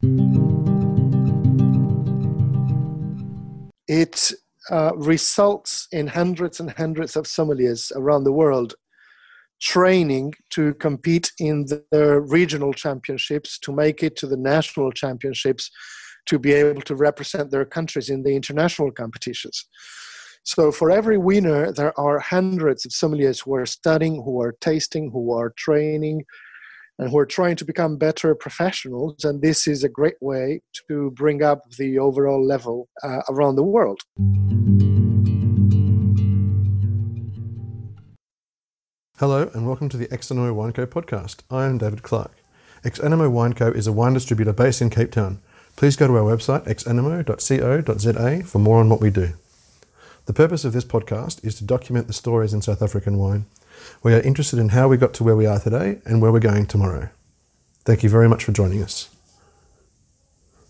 It uh, results in hundreds and hundreds of sommeliers around the world training to compete in the regional championships, to make it to the national championships, to be able to represent their countries in the international competitions. So, for every winner, there are hundreds of sommeliers who are studying, who are tasting, who are training, and who are trying to become better professionals. And this is a great way to bring up the overall level uh, around the world. Hello, and welcome to the Ex Wine Co podcast. I am David Clark. Ex Wine Co is a wine distributor based in Cape Town. Please go to our website, exanimo.co.za, for more on what we do. The purpose of this podcast is to document the stories in South African wine. We are interested in how we got to where we are today and where we're going tomorrow. Thank you very much for joining us.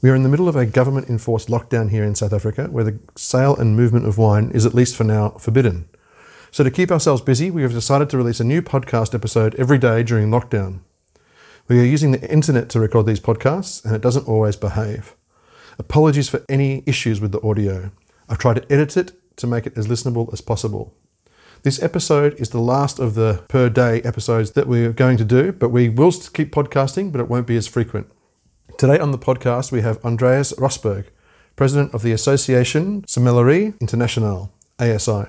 We are in the middle of a government enforced lockdown here in South Africa where the sale and movement of wine is, at least for now, forbidden. So, to keep ourselves busy, we have decided to release a new podcast episode every day during lockdown. We are using the internet to record these podcasts, and it doesn't always behave. Apologies for any issues with the audio. I've tried to edit it to make it as listenable as possible. This episode is the last of the per day episodes that we're going to do, but we will keep podcasting, but it won't be as frequent. Today on the podcast, we have Andreas Rosberg, President of the Association Sommellerie Internationale, ASI.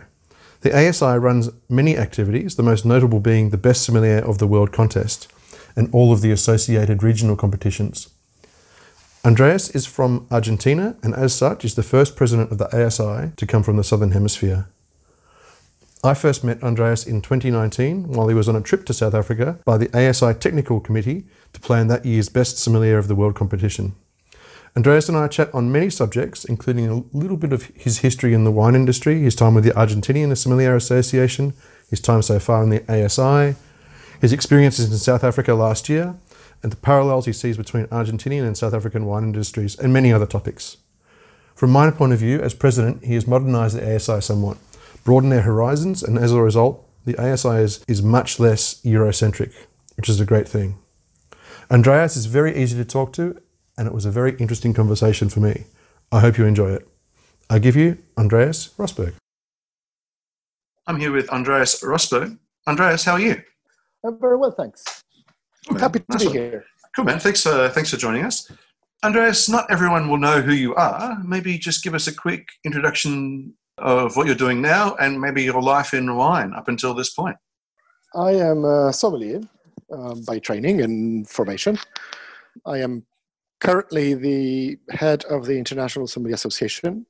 The ASI runs many activities, the most notable being the Best Sommelier of the World contest and all of the associated regional competitions. Andreas is from Argentina and, as such, is the first president of the ASI to come from the Southern Hemisphere. I first met Andreas in 2019 while he was on a trip to South Africa by the ASI Technical Committee to plan that year's Best Sommelier of the World competition. Andreas and I chat on many subjects, including a little bit of his history in the wine industry, his time with the Argentinian Sommelier Association, his time so far in the ASI, his experiences in South Africa last year, and the parallels he sees between Argentinian and South African wine industries, and many other topics. From my point of view, as president, he has modernised the ASI somewhat, broadened their horizons, and as a result, the ASI is, is much less Eurocentric, which is a great thing. Andreas is very easy to talk to and it was a very interesting conversation for me. I hope you enjoy it. I give you Andreas Rosberg. I'm here with Andreas Rosberg. Andreas, how are you? I'm very well, thanks. I'm happy to nice be one. here. Cool, man. Thanks, uh, thanks for joining us. Andreas, not everyone will know who you are. Maybe just give us a quick introduction of what you're doing now and maybe your life in wine up until this point. I am a sommelier um, by training and formation. I am currently the head of the International Sommelier Association.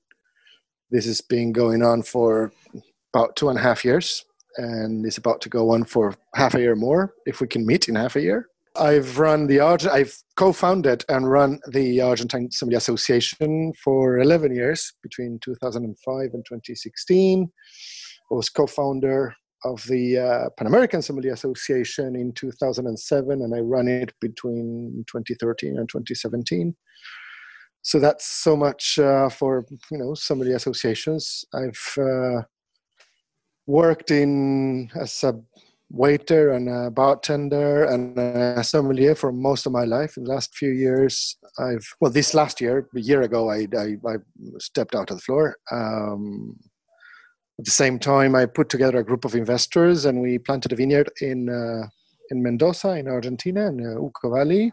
This has been going on for about two and a half years, and is about to go on for half a year more if we can meet in half a year. I've run the I've co-founded and run the Argentine Sommelier Association for 11 years between 2005 and 2016. I was co-founder of the uh, Pan American Sommelier Association in 2007, and I ran it between 2013 and 2017. So that's so much uh, for you know sommelier associations. I've uh, worked in as a waiter and a bartender and a sommelier for most of my life. In the last few years, I've well, this last year, a year ago, I I, I stepped out of the floor. Um, at the same time, I put together a group of investors and we planted a vineyard in uh, in Mendoza, in Argentina, in uh, Uco Valley.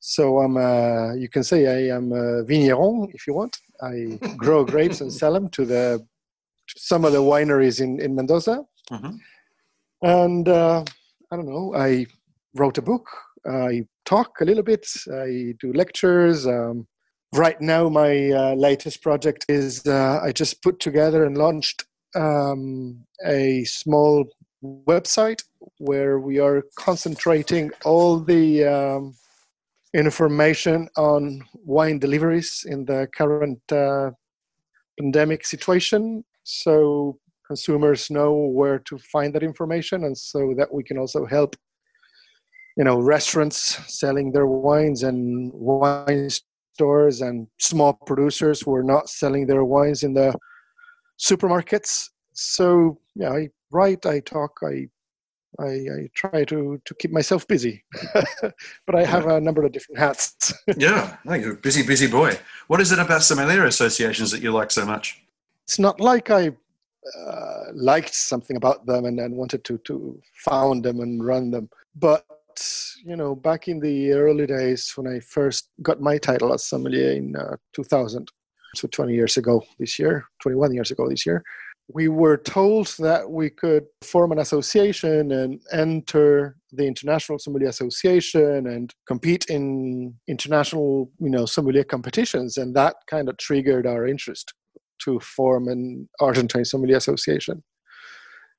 So I'm, uh, you can say I am a vigneron if you want. I grow grapes and sell them to the to some of the wineries in in Mendoza. Mm-hmm. And uh, I don't know. I wrote a book. I talk a little bit. I do lectures. Um, right now my uh, latest project is uh, i just put together and launched um, a small website where we are concentrating all the um, information on wine deliveries in the current uh, pandemic situation so consumers know where to find that information and so that we can also help you know restaurants selling their wines and wine stores and small producers who are not selling their wines in the supermarkets. So yeah, I write, I talk, I I, I try to, to keep myself busy, but I have a number of different hats. yeah, oh, you're a busy, busy boy. What is it about sommelier associations that you like so much? It's not like I uh, liked something about them and, and wanted to, to found them and run them. But, you know, back in the early days when I first got my title as sommelier in uh, 2000, so 20 years ago this year, 21 years ago this year, we were told that we could form an association and enter the International Sommelier Association and compete in international, you know, sommelier competitions, and that kind of triggered our interest to form an Argentine Sommelier Association.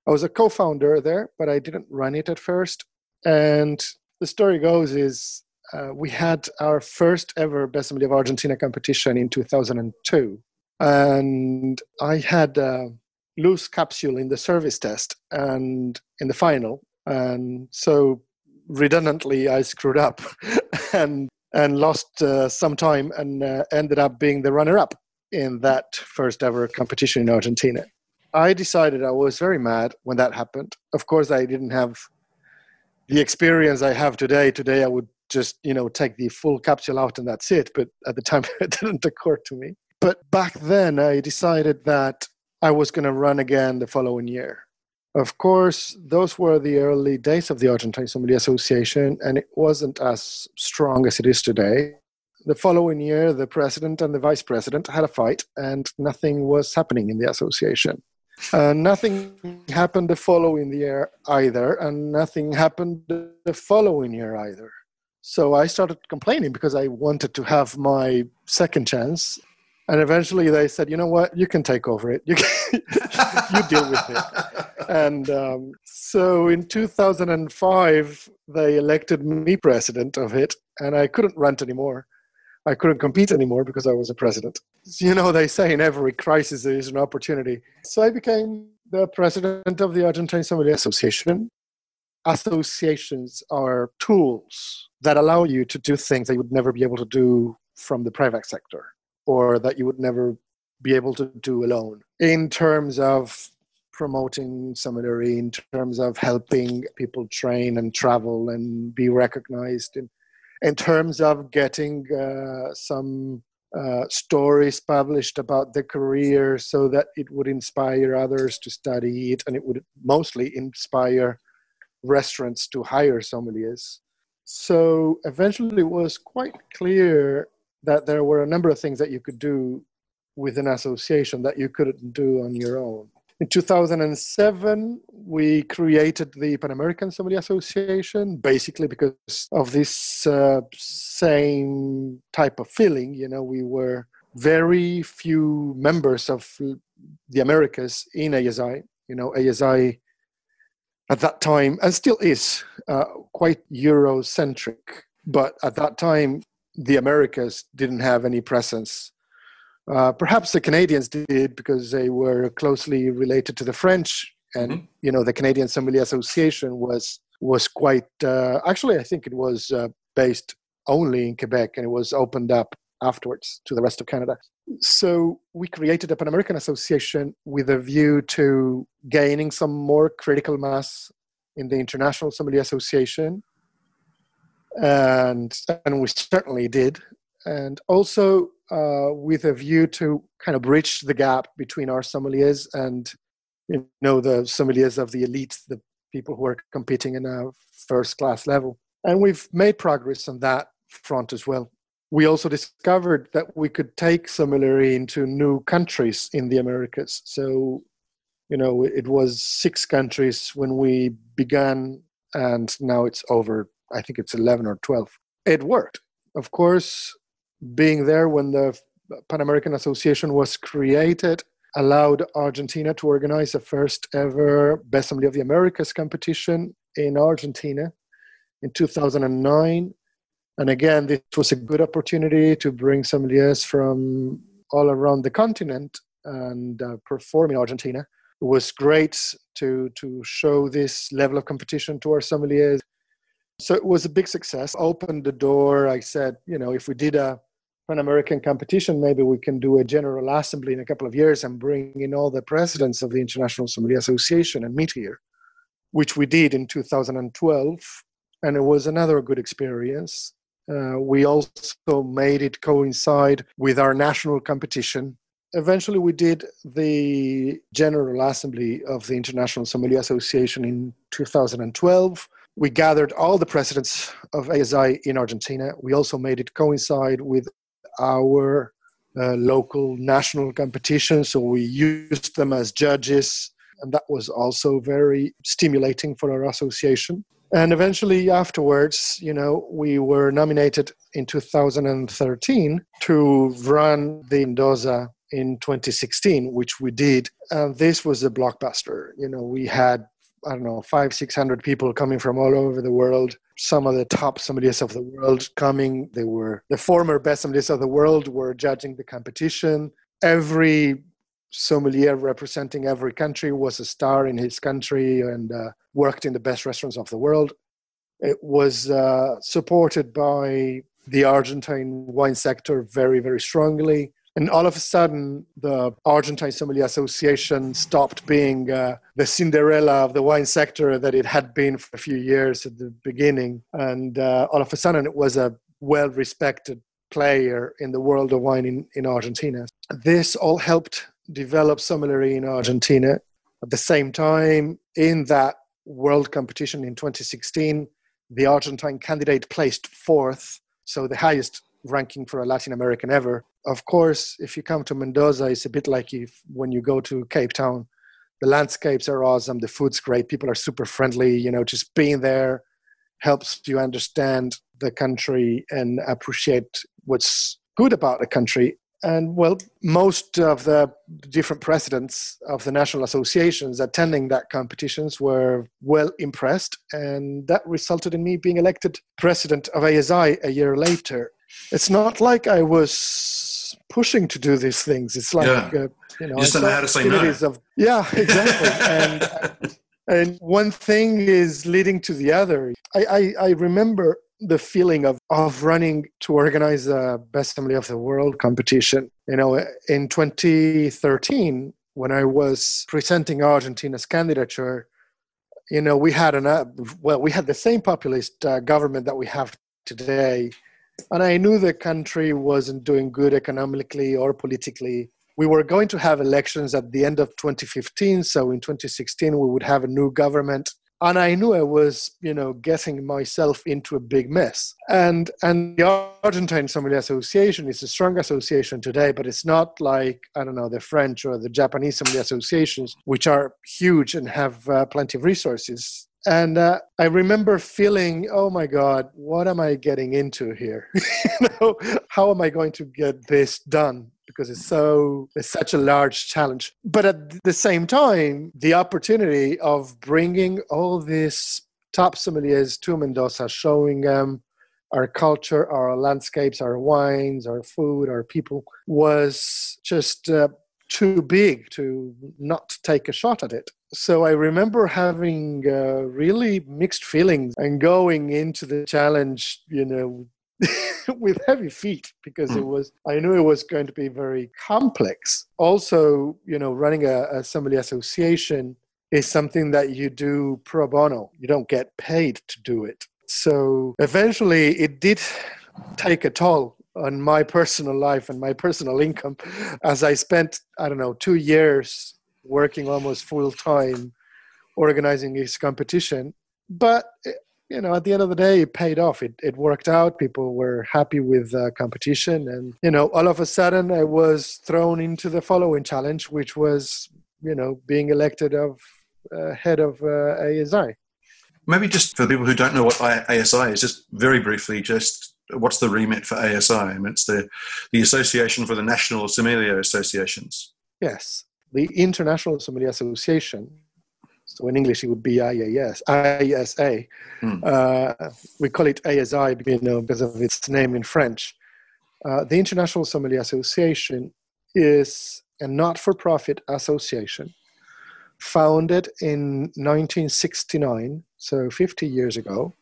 I was a co-founder there, but I didn't run it at first. And the story goes is uh, we had our first ever Best Sommelier of Argentina competition in 2002, and I had a loose capsule in the service test and in the final, and so redundantly I screwed up and and lost uh, some time and uh, ended up being the runner-up in that first ever competition in Argentina. I decided I was very mad when that happened. Of course, I didn't have the experience I have today. Today, I would just, you know, take the full capsule out and that's it. But at the time, it didn't occur to me. But back then, I decided that I was going to run again the following year. Of course, those were the early days of the Argentine Sommelier Association, and it wasn't as strong as it is today. The following year, the president and the vice president had a fight, and nothing was happening in the association. Uh, nothing happened the following year either, and nothing happened the following year either. So I started complaining because I wanted to have my second chance. And eventually they said, you know what, you can take over it. You, can, you deal with it. And um, so in 2005, they elected me president of it, and I couldn't rant anymore. I couldn't compete anymore because I was a president. You know, they say in every crisis there is an opportunity. So I became the president of the Argentine Sommelier Association. Associations are tools that allow you to do things that you would never be able to do from the private sector or that you would never be able to do alone in terms of promoting sommelier, in terms of helping people train and travel and be recognized in in terms of getting uh, some uh, stories published about the career so that it would inspire others to study it and it would mostly inspire restaurants to hire sommeliers. So eventually it was quite clear that there were a number of things that you could do with an association that you couldn't do on your own. In 2007, we created the Pan American Sommelier Association, basically because of this uh, same type of feeling. You know, we were very few members of the Americas in ASI. You know, ASI at that time, and still is, uh, quite Eurocentric. But at that time, the Americas didn't have any presence uh, perhaps the Canadians did because they were closely related to the French, and mm-hmm. you know the Canadian Sommelier Association was was quite. Uh, actually, I think it was uh, based only in Quebec, and it was opened up afterwards to the rest of Canada. So we created a Pan American Association with a view to gaining some more critical mass in the International Sommelier Association, and and we certainly did. And also uh, with a view to kind of bridge the gap between our sommeliers and you know the sommeliers of the elite, the people who are competing in a first class level. And we've made progress on that front as well. We also discovered that we could take sommelier into new countries in the Americas. So, you know, it was six countries when we began, and now it's over, I think it's 11 or 12. It worked. Of course, being there when the Pan American Association was created allowed Argentina to organize the first ever Best Sommelier of the Americas competition in Argentina in 2009. And again, this was a good opportunity to bring sommeliers from all around the continent and uh, perform in Argentina. It was great to, to show this level of competition to our sommeliers. So it was a big success. Opened the door. I said, you know, if we did a Pan American competition, maybe we can do a general assembly in a couple of years and bring in all the presidents of the International Sommelier Association and meet here. which we did in 2012, and it was another good experience. Uh, we also made it coincide with our national competition. Eventually, we did the General Assembly of the International Sommelier Association in 2012. We gathered all the presidents of ASI in Argentina. We also made it coincide with our uh, local national competition, so we used them as judges, and that was also very stimulating for our association. And eventually afterwards you know we were nominated in 2013 to run the Mendoza in 2016 which we did. And this was a blockbuster. You know we had i don't know five six hundred people coming from all over the world some of the top sommeliers of the world coming they were the former best sommeliers of the world were judging the competition every sommelier representing every country was a star in his country and uh, worked in the best restaurants of the world. It was uh, supported by the Argentine wine sector very, very strongly. And all of a sudden, the Argentine Sommelier Association stopped being uh, the Cinderella of the wine sector that it had been for a few years at the beginning. And uh, all of a sudden, it was a well respected player in the world of wine in, in Argentina. This all helped develop sommelier in Argentina. At the same time, in that world competition in 2016, the Argentine candidate placed fourth, so the highest ranking for a Latin American ever. Of course, if you come to Mendoza, it's a bit like if when you go to Cape Town. The landscapes are awesome, the food's great, people are super friendly. You know, just being there helps you understand the country and appreciate what's good about the country and well, most of the different presidents of the national associations attending that competitions were well impressed, and that resulted in me being elected president of ASI a year later. It's not like I was pushing to do these things. It's like yeah. uh, you know, you just don't know how to say no. Of, yeah, exactly. and and one thing is leading to the other. I, I, I remember the feeling of, of running to organize a best sommelier of the world competition. You know, in 2013, when I was presenting Argentina's candidature, you know, we had an uh, well, we had the same populist uh, government that we have today, and I knew the country wasn't doing good economically or politically. We were going to have elections at the end of 2015, so in 2016 we would have a new government and I knew I was, you know, getting myself into a big mess. And and the Argentine Sommelier Association is a strong association today, but it's not like I don't know the French or the Japanese sommelier associations, which are huge and have uh, plenty of resources. And uh, I remember feeling, oh my God, what am I getting into here? you know, how am I going to get this done? because it's so it's such a large challenge but at the same time the opportunity of bringing all these top sommeliers to mendoza showing them our culture our landscapes our wines our food our people was just uh, too big to not take a shot at it. So I remember having uh, really mixed feelings and going into the challenge, you know, with heavy feet because it hmm. was i knew it was going to be very complex. Also you know running a, a sommelier association is something that you do pro bono. You don't get paid to do it. So eventually it did take a toll on my personal life and my personal income as i spent i don't know two years working almost full time organizing this competition but you know, at the end of the day, it paid off. It, it worked out. People were happy with the competition. And, you know, all of a sudden I was thrown into the following challenge, which was, you know, being elected of uh, head of uh, ASI. Maybe just for people who don't know what ASI is, just very briefly, just what's the remit for ASI? I mean, it's the, the Association for the National Sommelier Associations. Yes. The International Sommelier Association so in English, it would be IAS, ISA. Mm. Uh, we call it ASI you know, because of its name in French. Uh, the International Sommelier Association is a not-for-profit association founded in 1969, so 50 years ago,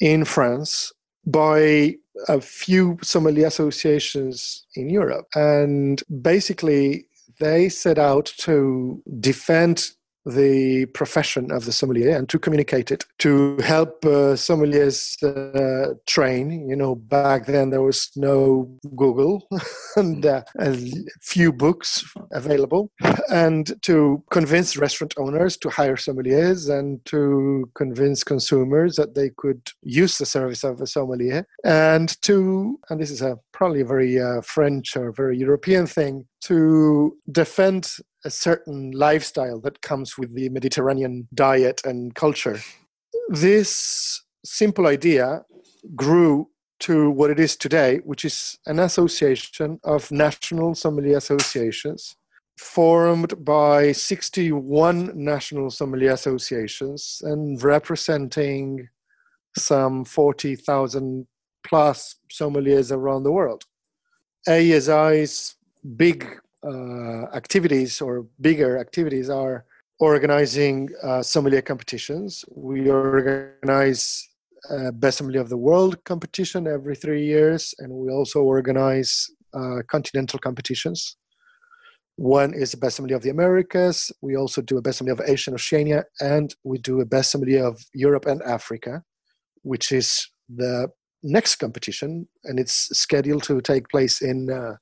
in France by a few sommelier associations in Europe. And basically, they set out to defend the profession of the sommelier and to communicate it, to help uh, sommeliers uh, train. You know, back then there was no Google and uh, a few books available, and to convince restaurant owners to hire sommeliers and to convince consumers that they could use the service of a sommelier, and to, and this is a probably a very uh, French or very European thing, to defend a certain lifestyle that comes with the Mediterranean diet and culture. This simple idea grew to what it is today, which is an association of national sommelier associations formed by 61 national sommelier associations and representing some 40,000 plus sommeliers around the world. ASI's big uh, activities or bigger activities are organizing uh, sommelier competitions. We organize uh, Best Sommelier of the World competition every three years, and we also organize uh, continental competitions. One is the Best Sommelier of the Americas. We also do a Best Sommelier of Asia and Oceania, and we do a Best Sommelier of Europe and Africa, which is the next competition, and it's scheduled to take place in uh,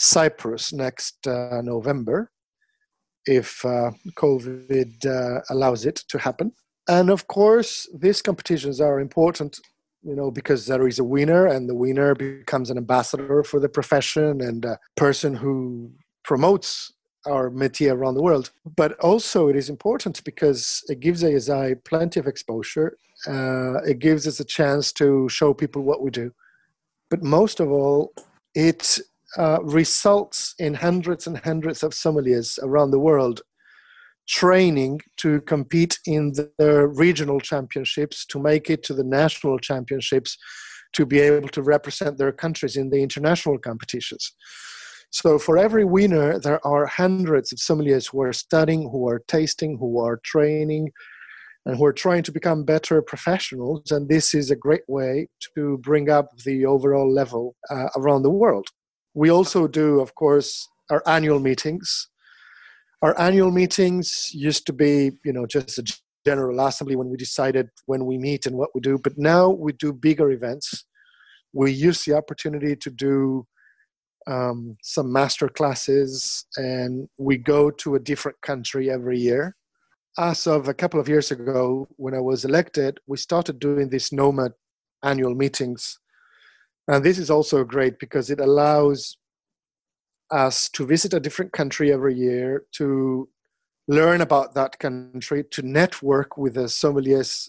Cyprus next uh, November, if uh, COVID uh, allows it to happen. And of course, these competitions are important, you know, because there is a winner, and the winner becomes an ambassador for the profession and a person who promotes our métier around the world. But also, it is important because it gives ASI plenty of exposure. Uh, it gives us a chance to show people what we do. But most of all, it uh, results in hundreds and hundreds of sommeliers around the world training to compete in the regional championships, to make it to the national championships, to be able to represent their countries in the international competitions. So for every winner, there are hundreds of sommeliers who are studying, who are tasting, who are training, and who are trying to become better professionals. And this is a great way to bring up the overall level uh, around the world. We also do, of course, our annual meetings. Our annual meetings used to be, you know, just a general assembly when we decided when we meet and what we do. But now we do bigger events. We use the opportunity to do um, some master classes, and we go to a different country every year. As of a couple of years ago, when I was elected, we started doing these nomad annual meetings. And this is also great because it allows us to visit a different country every year, to learn about that country, to network with the sommeliers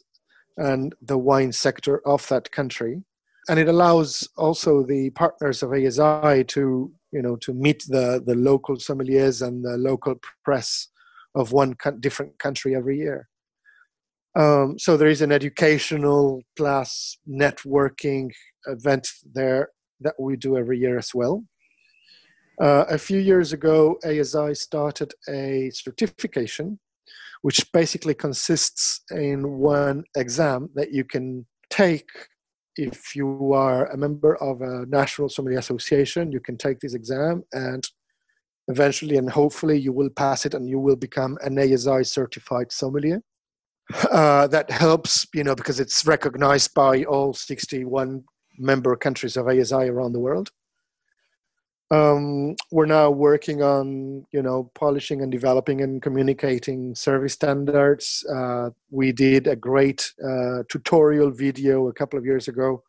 and the wine sector of that country and it allows also the partners of ASI to you know to meet the the local sommeliers and the local press of one different country every year. Um, so there is an educational plus networking event there that we do every year as well. Uh, a few years ago, ASI started a certification, which basically consists in one exam that you can take if you are a member of a national sommelier association, you can take this exam and eventually and hopefully you will pass it and you will become an ASI certified sommelier. Uh, that helps, you know, because it's recognized by all 61 member countries of ASI around the world. Um, we're now working on you know polishing and developing and communicating service standards uh, we did a great uh, tutorial video a couple of years ago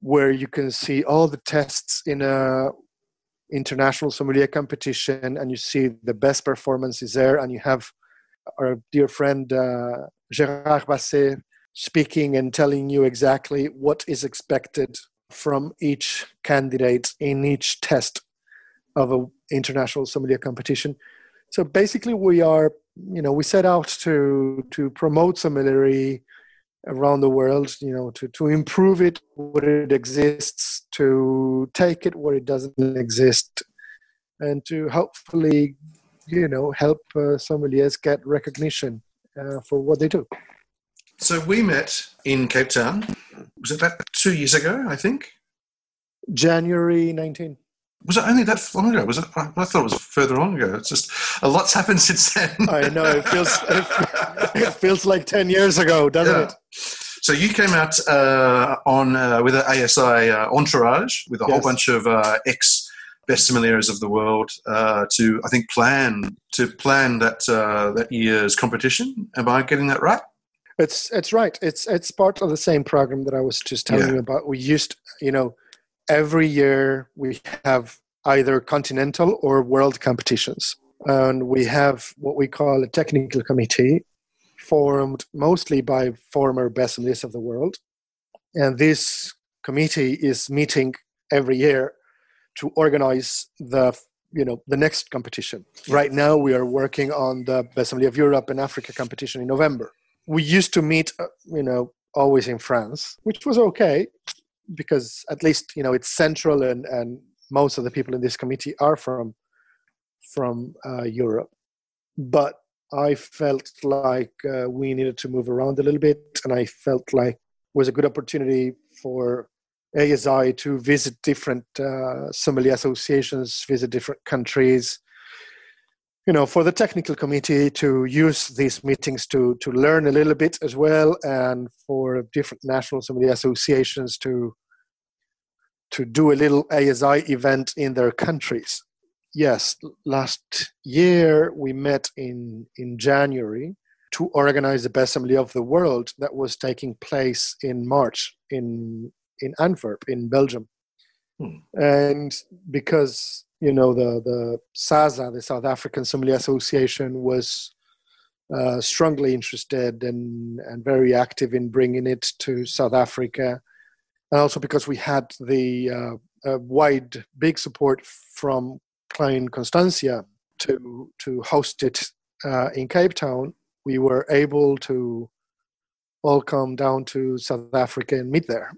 where you can see all the tests in a international sommelier competition and you see the best performances there and you have our dear friend uh, Gérard Basset speaking and telling you exactly what is expected from each candidate in each test of an international sommelier competition. So basically, we are, you know, we set out to to promote sommelier around the world, you know, to to improve it where it exists, to take it where it doesn't exist, and to hopefully, you know, help uh, sommeliers get recognition uh, for what they do. So we met in Cape Town. Was it about two years ago? I think. January 19. Was it only that long ago? Was it? I thought it was further on ago. It's just a lot's happened since then. I know it feels it feels like ten years ago, doesn't yeah. it? So you came out uh, on uh, with an ASI uh, entourage with a yes. whole bunch of uh, ex best sommeliers of the world uh, to I think plan to plan that uh, that year's competition. Am I getting that right? It's it's right. It's it's part of the same program that I was just telling yeah. you about. We used, you know, every year we have either continental or world competitions, and we have what we call a technical committee, formed mostly by former best sommeliers of the world, and this committee is meeting every year to organize the you know the next competition. Right now we are working on the sommelier of Europe and Africa competition in November we used to meet, uh, you know, always in France, which was okay because at least you know it's central and and most of the people in this committee are from from uh, Europe. But I felt like uh, we needed to move around a little bit, and I felt like it was a good opportunity for ASI to visit different uh, associations, visit different countries, you know for the technical committee to use these meetings to to learn a little bit as well and for different national sommelier associations to to do a little ASI event in their countries. Yes, last year we met in in January to organize the best sommelier of the world that was taking place in March in in Antwerp in Belgium. Hmm. And because you know the the SASA, the South African Sommelier Association, was uh, strongly interested and and very active in bringing it to South Africa, and also because we had the uh, wide big support from Klein Constantia to to host it uh, in Cape Town, we were able to all come down to South Africa and meet there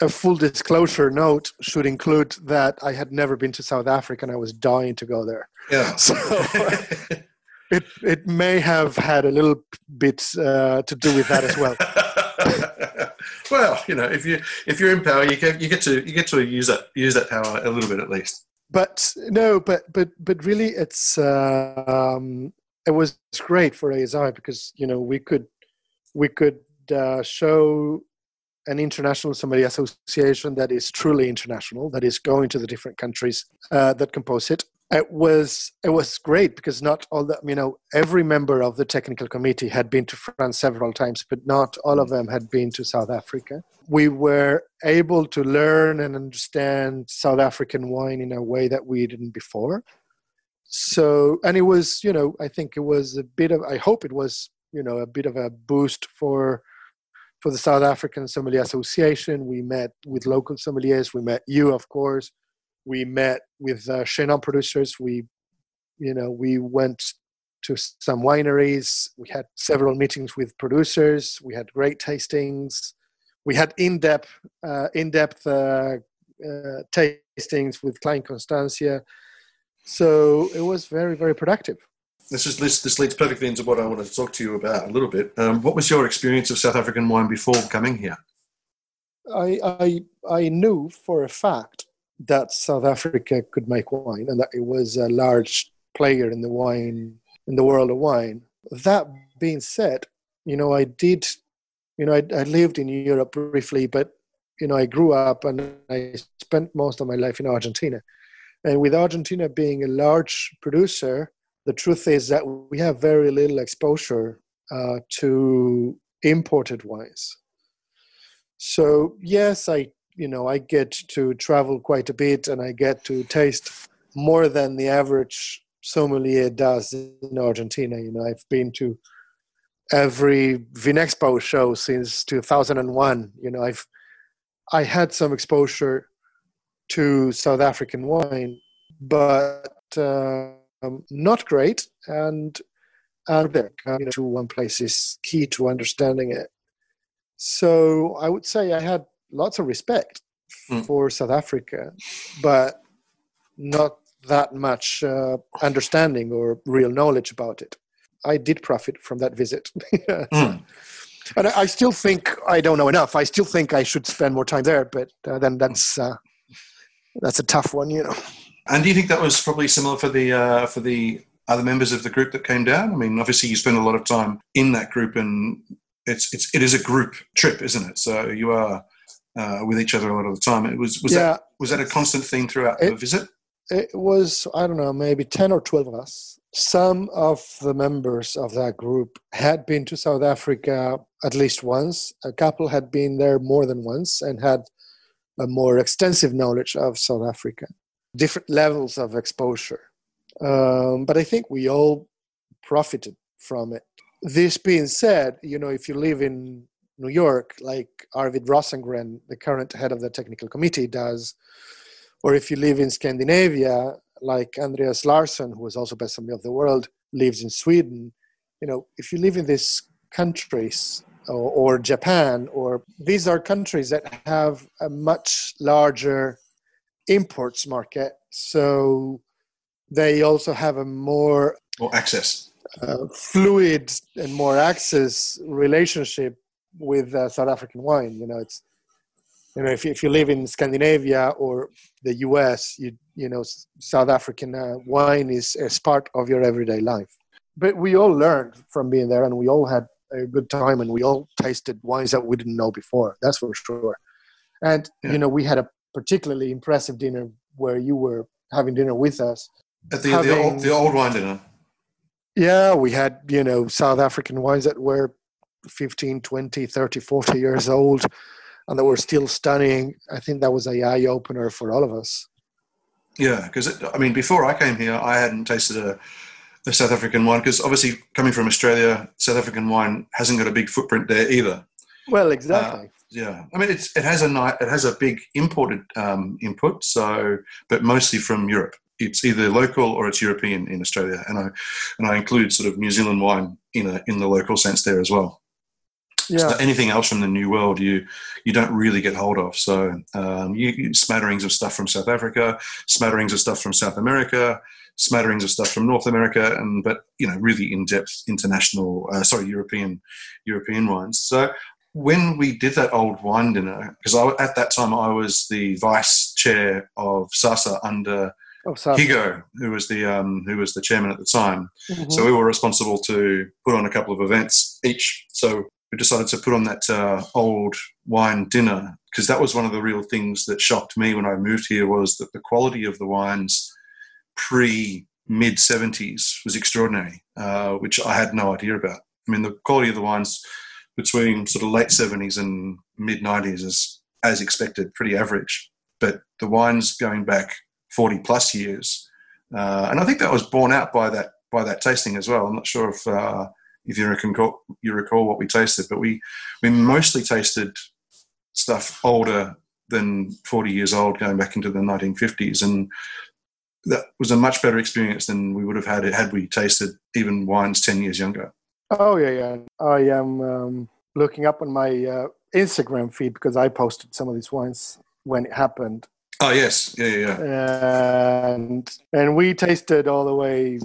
a full disclosure note should include that I had never been to South Africa and I was dying to go there. Yeah. So it it may have had a little bit uh, to do with that as well. well, you know, if you if you're in power, you get you get to you get to use that use that power a little bit at least. But no, but but but really, it's uh, um, it was great for ASI because you know we could we could uh, show an international sommelier association that is truly international, that is going to the different countries uh, that compose it. It was it was great because not all the you know every member of the technical committee had been to France several times, but not all of them had been to South Africa. We were able to learn and understand South African wine in a way that we didn't before. So and it was you know I think it was a bit of I hope it was you know a bit of a boost for for the South African Sommelier Association. We met with local sommeliers. We met you, of course. We met with uh, producers. We, you know, we went to some wineries. We had several meetings with producers. We had great tastings. We had in-depth, uh, in-depth uh, uh, tastings with Klein Constantia. So it was very, very productive this is this, this leads perfectly into what I wanted to talk to you about a little bit. Um, what was your experience of South African wine before coming here? I, I I knew for a fact that South Africa could make wine and that it was a large player in the wine in the world of wine. That being said, you know, I did, you know, I, I lived in Europe briefly, but you know, I grew up and I spent most of my life in Argentina. And with Argentina being a large producer, the truth is that we have very little exposure uh, to imported wines. So yes, I you know I get to travel quite a bit, and I get to taste more than the average sommelier does in Argentina. You know, I've been to every Vinexpo show since 2001. You know, I've I had some exposure to South African wine, but uh, um, not great, and uh, you know, to one place is key to understanding it. So I would say I had lots of respect mm. for South Africa, but not that much uh, understanding or real knowledge about it. I did profit from that visit. mm. And I, still think I don't know enough. I still think I should spend more time there, but uh, then that's uh, that's a tough one, you know. And do you think that was probably similar for the uh, for the other members of the group that came down? I mean, obviously you spend a lot of time in that group, and it's it's it is a group trip, isn't it? So you are uh, with each other a lot of the time. It was was yeah. that was that a constant theme throughout it, the visit? It was I don't know maybe ten or twelve of us. Some of the members of that group had been to South Africa at least once. A couple had been there more than once and had a more extensive knowledge of South Africa. Different levels of exposure, um, but I think we all profited from it. This being said, you know, if you live in New York, like Arvid Rosengren, the current head of the technical committee, does, or if you live in Scandinavia, like Andreas Larsson, who is also best of the world, lives in Sweden. You know, if you live in these countries or, or Japan, or these are countries that have a much larger imports market, so they also have a more more access, uh, fluid and more access relationship with uh, South African wine. You know, it's you know if if you live in Scandinavia or the U.S., you you know South African uh, wine is is part of your everyday life. But we all learned from being there, and we all had a good time, and we all tasted wines that we didn't know before. That's for sure. And yeah. you know, we had a particularly impressive dinner where you were having dinner with us. At the, having, the, old, the old wine dinner. Yeah, we had, you know, South African wines that were 15, 20, 30, 40 years old and that were still stunning. I think that was a eye opener for all of us. Yeah, because I mean, before I came here, I hadn't tasted a, a South African wine because obviously coming from Australia, South African wine hasn't got a big footprint there either. Well, exactly. Uh, yeah, I mean, it's it has a night it has a big imported um, input, so but mostly from Europe. It's either local or it's European in Australia, and I and I include sort of New Zealand wine in a in the local sense there as well. Yeah. So anything else from the New World, you you don't really get hold of. So um, you, you, smatterings of stuff from South Africa, smatterings of stuff from South America, smatterings of stuff from North America, and but you know really in depth international, uh, sorry European European wines. So when we did that old wine dinner, because at that time I was the vice chair of SASA under. Oh, Higgo, who was the um, who was the chairman at the time, mm-hmm. so we were responsible to put on a couple of events each. So we decided to put on that uh, old wine dinner because that was one of the real things that shocked me when I moved here was that the quality of the wines pre mid 70s was extraordinary, uh, which I had no idea about. I mean, the quality of the wines between sort of late 70s and mid 90s is, as expected, pretty average. But the wines going back 40 plus years, uh, and I think that was borne out by that by that tasting as well. I'm not sure if uh, if you recall, you recall what we tasted, but we we mostly tasted stuff older than 40 years old, going back into the 1950s, and that was a much better experience than we would have had it had we tasted even wines 10 years younger. Oh yeah, yeah. I am um, looking up on my uh, Instagram feed because I posted some of these wines when it happened. Oh yes, yeah, yeah, yeah. And and we tasted all the way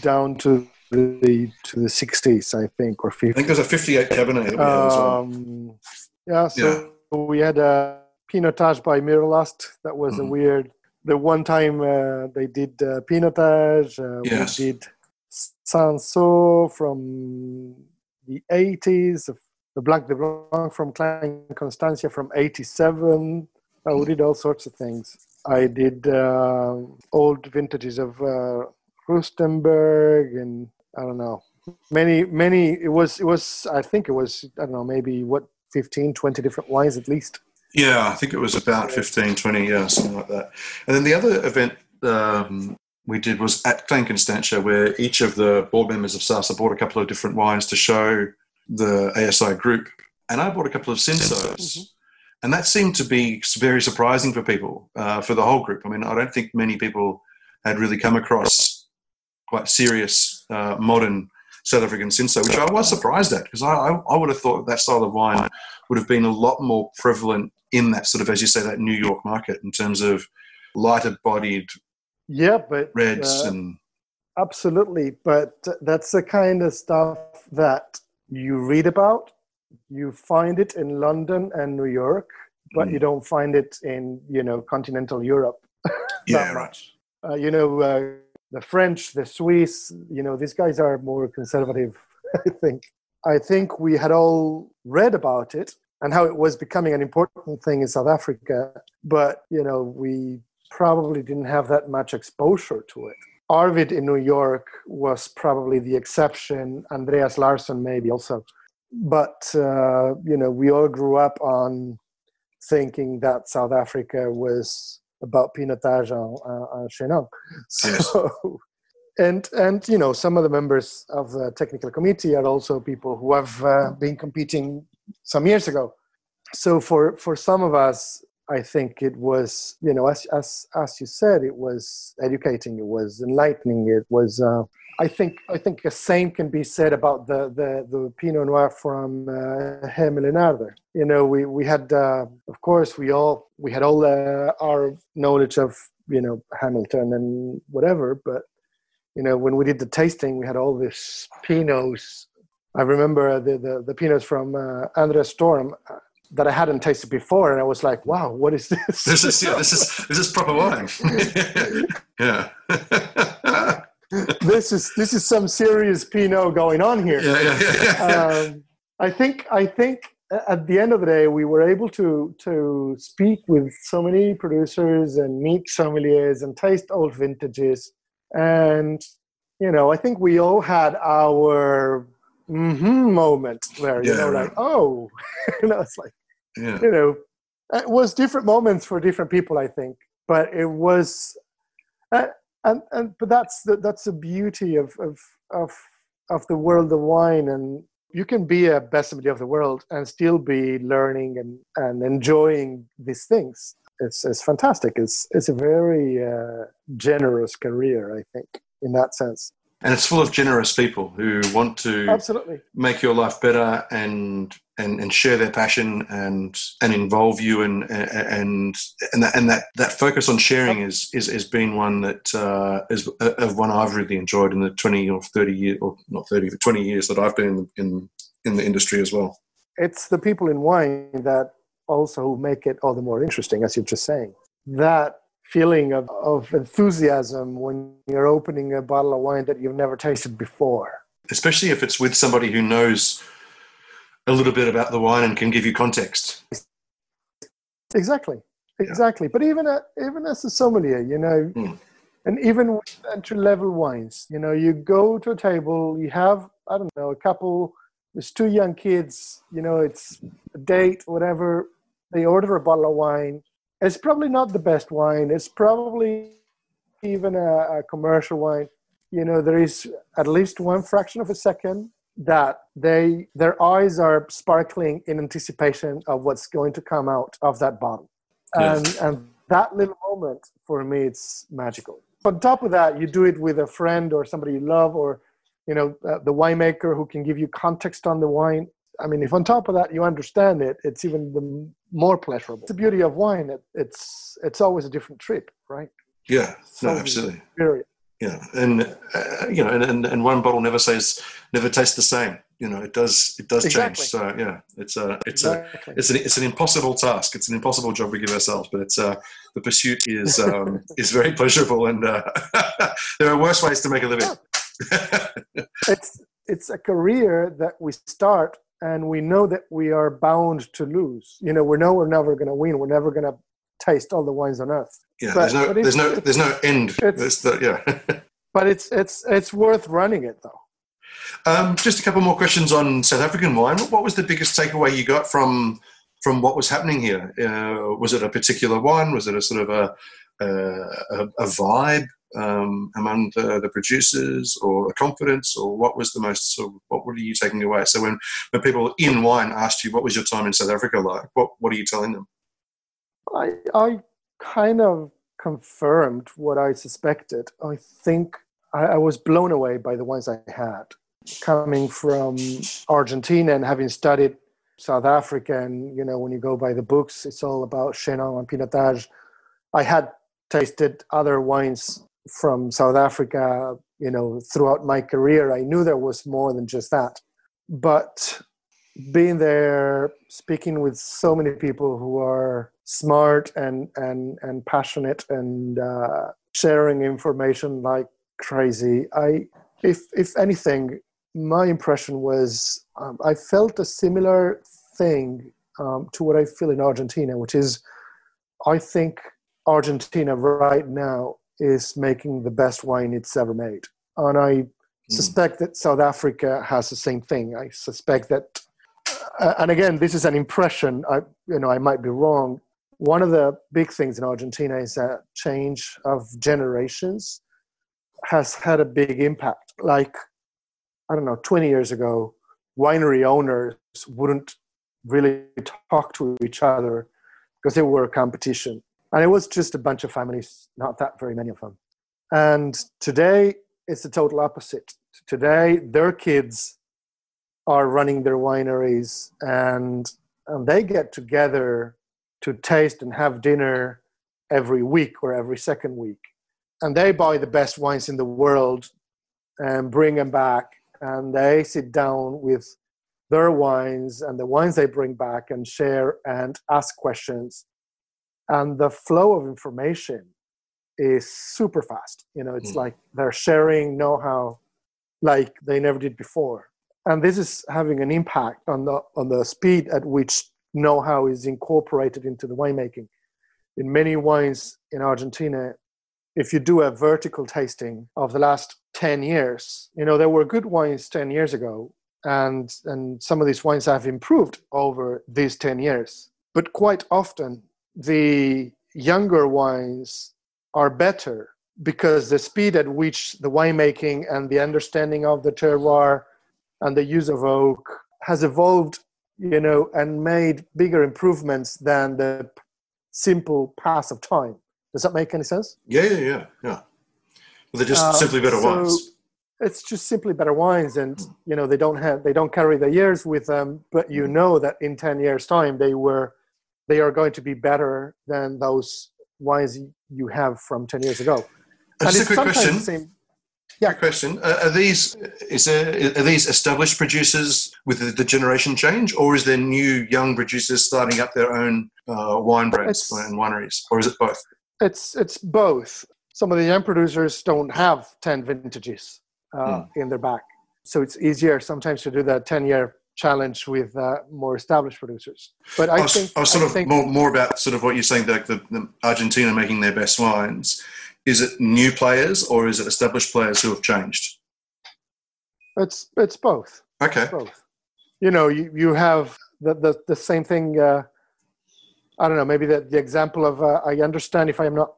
down to the to the 60s, I think, or 50s. I think there's a 58 Cabernet. Um, yeah, so yeah. we had a Pinotage by Meerlust. That was mm. a weird. The one time uh, they did uh, Pinotage, uh, yes. we did Cinsault from the 80s, the Blanc de Blanc from Klein Constantia from 87. Uh, we did all sorts of things. I did uh, old vintages of uh, Rustenburg and I don't know. Many, many. It was. It was. I think it was. I don't know. Maybe what 15, 20 different wines at least. Yeah, I think it was about 15, 20, yeah, something like that. And then the other event um, we did was at Constantia, where each of the board members of SASA bought a couple of different wines to show the ASI group. And I bought a couple of Cinsaults. Mm-hmm. And that seemed to be very surprising for people, uh, for the whole group. I mean, I don't think many people had really come across quite serious uh, modern South African Cinsault, which I was surprised at because I, I, would have thought that style of wine would have been a lot more prevalent in that sort of, as you say, that New York market in terms of lighter bodied yeah, but reds uh, and absolutely. But that's the kind of stuff that you read about. You find it in London and New York, but mm. you don't find it in you know continental Europe. Yeah, that right. much. Uh, you know, uh, the French, the Swiss, you know, these guys are more conservative, I think. I think we had all read about it and how it was becoming an important thing in South Africa, but, you know, we probably didn't have that much exposure to it. Arvid in New York was probably the exception, Andreas Larsson maybe also. But, uh, you know, we all grew up on thinking that South Africa was about pinotage en, en, en Chenin. So, and and you know, some of the members of the technical committee are also people who have uh, been competing some years ago. So for for some of us, I think it was you know, as as as you said, it was educating, it was enlightening, it was. Uh, I think I think the same can be said about the the, the Pinot Noir from uh, Hemel-en-Aarde. You know, we we had uh, of course we all we had all uh, our knowledge of you know Hamilton and whatever, but you know when we did the tasting, we had all these Pinots. I remember the the, the Pinots from uh, Andres Storm. That I hadn't tasted before, and I was like, "Wow, what is this?" This is yeah, this is this is proper wine. yeah. this is this is some serious Pinot going on here. yeah, yeah, yeah, yeah. um, I think I think at the end of the day we were able to to speak with so many producers and meet sommeliers and taste old vintages and you know I think we all had our mm-hmm moment where you Yeah, know right. like oh you know it's like yeah. you know it was different moments for different people I think but it was uh, and and but that's the that's the beauty of of of of the world of wine and you can be a best sommelier of the world and still be learning and and enjoying these things. It's it's fantastic. It's it's a very uh, generous career i think in that sense. And it's full of generous people who want to absolutely. make your life better and and, and share their passion and and involve you and and and that and that, that focus on sharing is is has been one that uh, is of one I've really enjoyed in the twenty or thirty years or not thirty but twenty years that I've been in the, in in the industry as well. it's the people in wine that also make it all the more interesting as you're just saying that feeling of, of enthusiasm when you're opening a bottle of wine that you've never tasted before Especially if it's with somebody who knows a little bit about the wine and can give you context. Exactly, exactly. But even a, even as a sommelier, you know, Mm. and even with entry level wines, you know, you go to a table, you have I don't know a couple, there's two young kids, you know, it's a date, whatever. They order a bottle of wine. It's probably not the best wine. It's probably even a, a commercial wine. You know, there is at least one fraction of a second that they their eyes are sparkling in anticipation of what's going to come out of that bottle. And Yes. and that little moment for me it's magical. On top of that you do it with a friend or somebody you love or you know uh, the winemaker who can give you context on the wine. I mean if on top of that you understand it it's even the more pleasurable. It's the beauty of wine. It, it's it's always a different trip right? Yeah, no, always a Period. Yeah, and uh, you know, and, and, and one bottle never says never tastes the same. You know, it does it does Exactly. change. So yeah, it's a it's a it's an it's an impossible task. It's an impossible job we give ourselves, but it's uh, the pursuit is um, is very pleasurable, and uh, there are worse ways to make a living. it's it's a career that we start and we know that we are bound to lose you know we know we're never going to win we're never going to taste all the wines on earth yeah, But- there's no there's no there's no end. it's- the, yeah. but it's it's it's worth running it though Um, just a couple more questions on South African wine. What was the biggest takeaway you got from from what was happening here? Uh, was it a particular wine? Was it a sort of a a, a vibe um, among the, the producers, or a confidence, or what was the most? Sort of, what were you taking away? So when when people in wine asked you, "What was your time in South Africa like?" What what are you telling them? I i kind of confirmed what i suspected. I think I, I was blown away by the wines i had coming from argentina and having studied south africa. And you know when you go by the books it's all about chenin and pinotage. I had tasted other wines from south africa you know throughout my career. I knew there was more than just that. But being there, speaking with so many people who are smart and and and passionate and uh, sharing information like crazy. I, if if anything, my impression was um, I felt a similar thing um, to what I feel in Argentina, which is I think Argentina right now is making the best wine it's ever made. And I mm. suspect that South Africa has the same thing. I suspect that, and again, this is an impression. I, you know, I might be wrong. One of the big things in Argentina is that change of generations has had a big impact. Like, I don't know, 20 years ago, winery owners wouldn't really talk to each other because they were a competition. And it was just a bunch of families, not that very many of them. And today, it's the total opposite. Today, their kids are running their wineries and, and they get together to taste and have dinner every week or every second week. And they buy the best wines in the world and bring them back. And they sit down with their wines and the wines they bring back and share and ask questions and the flow of information is super fast you know it's mm. like they're sharing know-how like they never did before and this is having an impact on the on the speed at which know-how is incorporated into the winemaking. In many wines in argentina if you do a vertical tasting of the last 10 years you know there were good wines 10 years ago and and some of these wines have improved over these 10 years. But quite often the younger wines are better because the speed at which the winemaking and the understanding of the terroir and the use of oak has evolved you know and made bigger improvements than the simple pass of time. Does that make any sense? Yeah yeah yeah yeah. Well, they're just uh, simply better so, wines. it's just simply better wines and hmm. you know they don't have they don't carry the years with them but you hmm. know that in 10 years time they were they are going to be better than those wines you have from 10 years ago. And just a quick question. same, yeah quick question uh, are these is there are these established producers with the, the, generation change or is there new young producers starting up their own uh, wine brands and wineries or is it both it's it's both some of the young producers don't have 10 vintages uh, mm. in their back. So it's easier sometimes to do that 10 year challenge with uh, more established producers. But I, I was, think I was sort I of think, more, more about sort of what you're saying, like the, the Argentina making their best wines. Is it new players or is it established players who have changed? It's it's both. Okay. It's both. You know, you, you have the, the, the same thing. Uh, I don't know, maybe the, the example of, uh, I understand if I'm not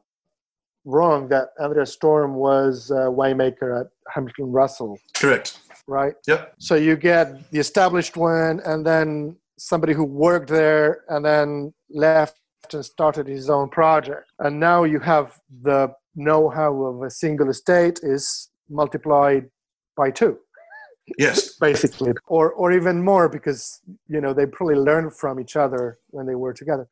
wrong that Andreas Storm was a winemaker at Hamilton Russell. Correct. Right? Yep. So you get the established one and then somebody who worked there and then left and started his own project. And now you have the know how of a single estate is multiplied by two. Yes. Basically. Or, or even more because, you know, they probably learned from each other when they were together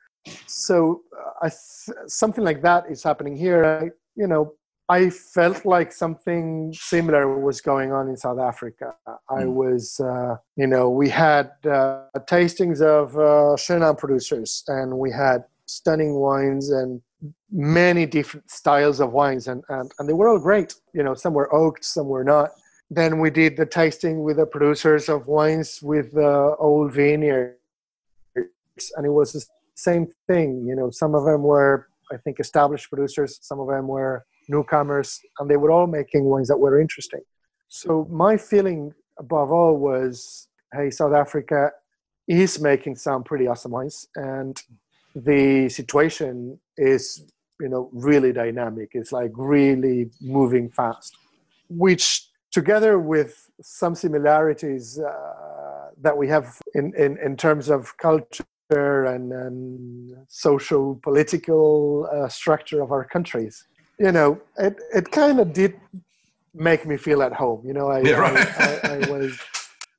so uh, I th- something like that is happening here. I, you know, I felt like something similar was going on in South Africa. I mm. was, uh, you know, we had uh, tastings of uh, Chenin producers, and we had stunning wines and many different styles of wines, and, and, and they were all great. You know, some were oaked, some were not. Then we did the tasting with the producers of wines with uh, old vineyards, and it was the same thing. You know, some of them were, I think, established producers. Some of them were newcomers, and they were all making wines that were interesting. So my feeling above all was, hey, South Africa is making some pretty awesome wines, and the situation is, you know, really dynamic. It's like really moving fast, which together with some similarities uh, that we have in, in, in terms of culture and, and social political uh, structure of our countries. You know, it, it kind of did make me feel at home. You know, I, yeah, right. I, I, I was.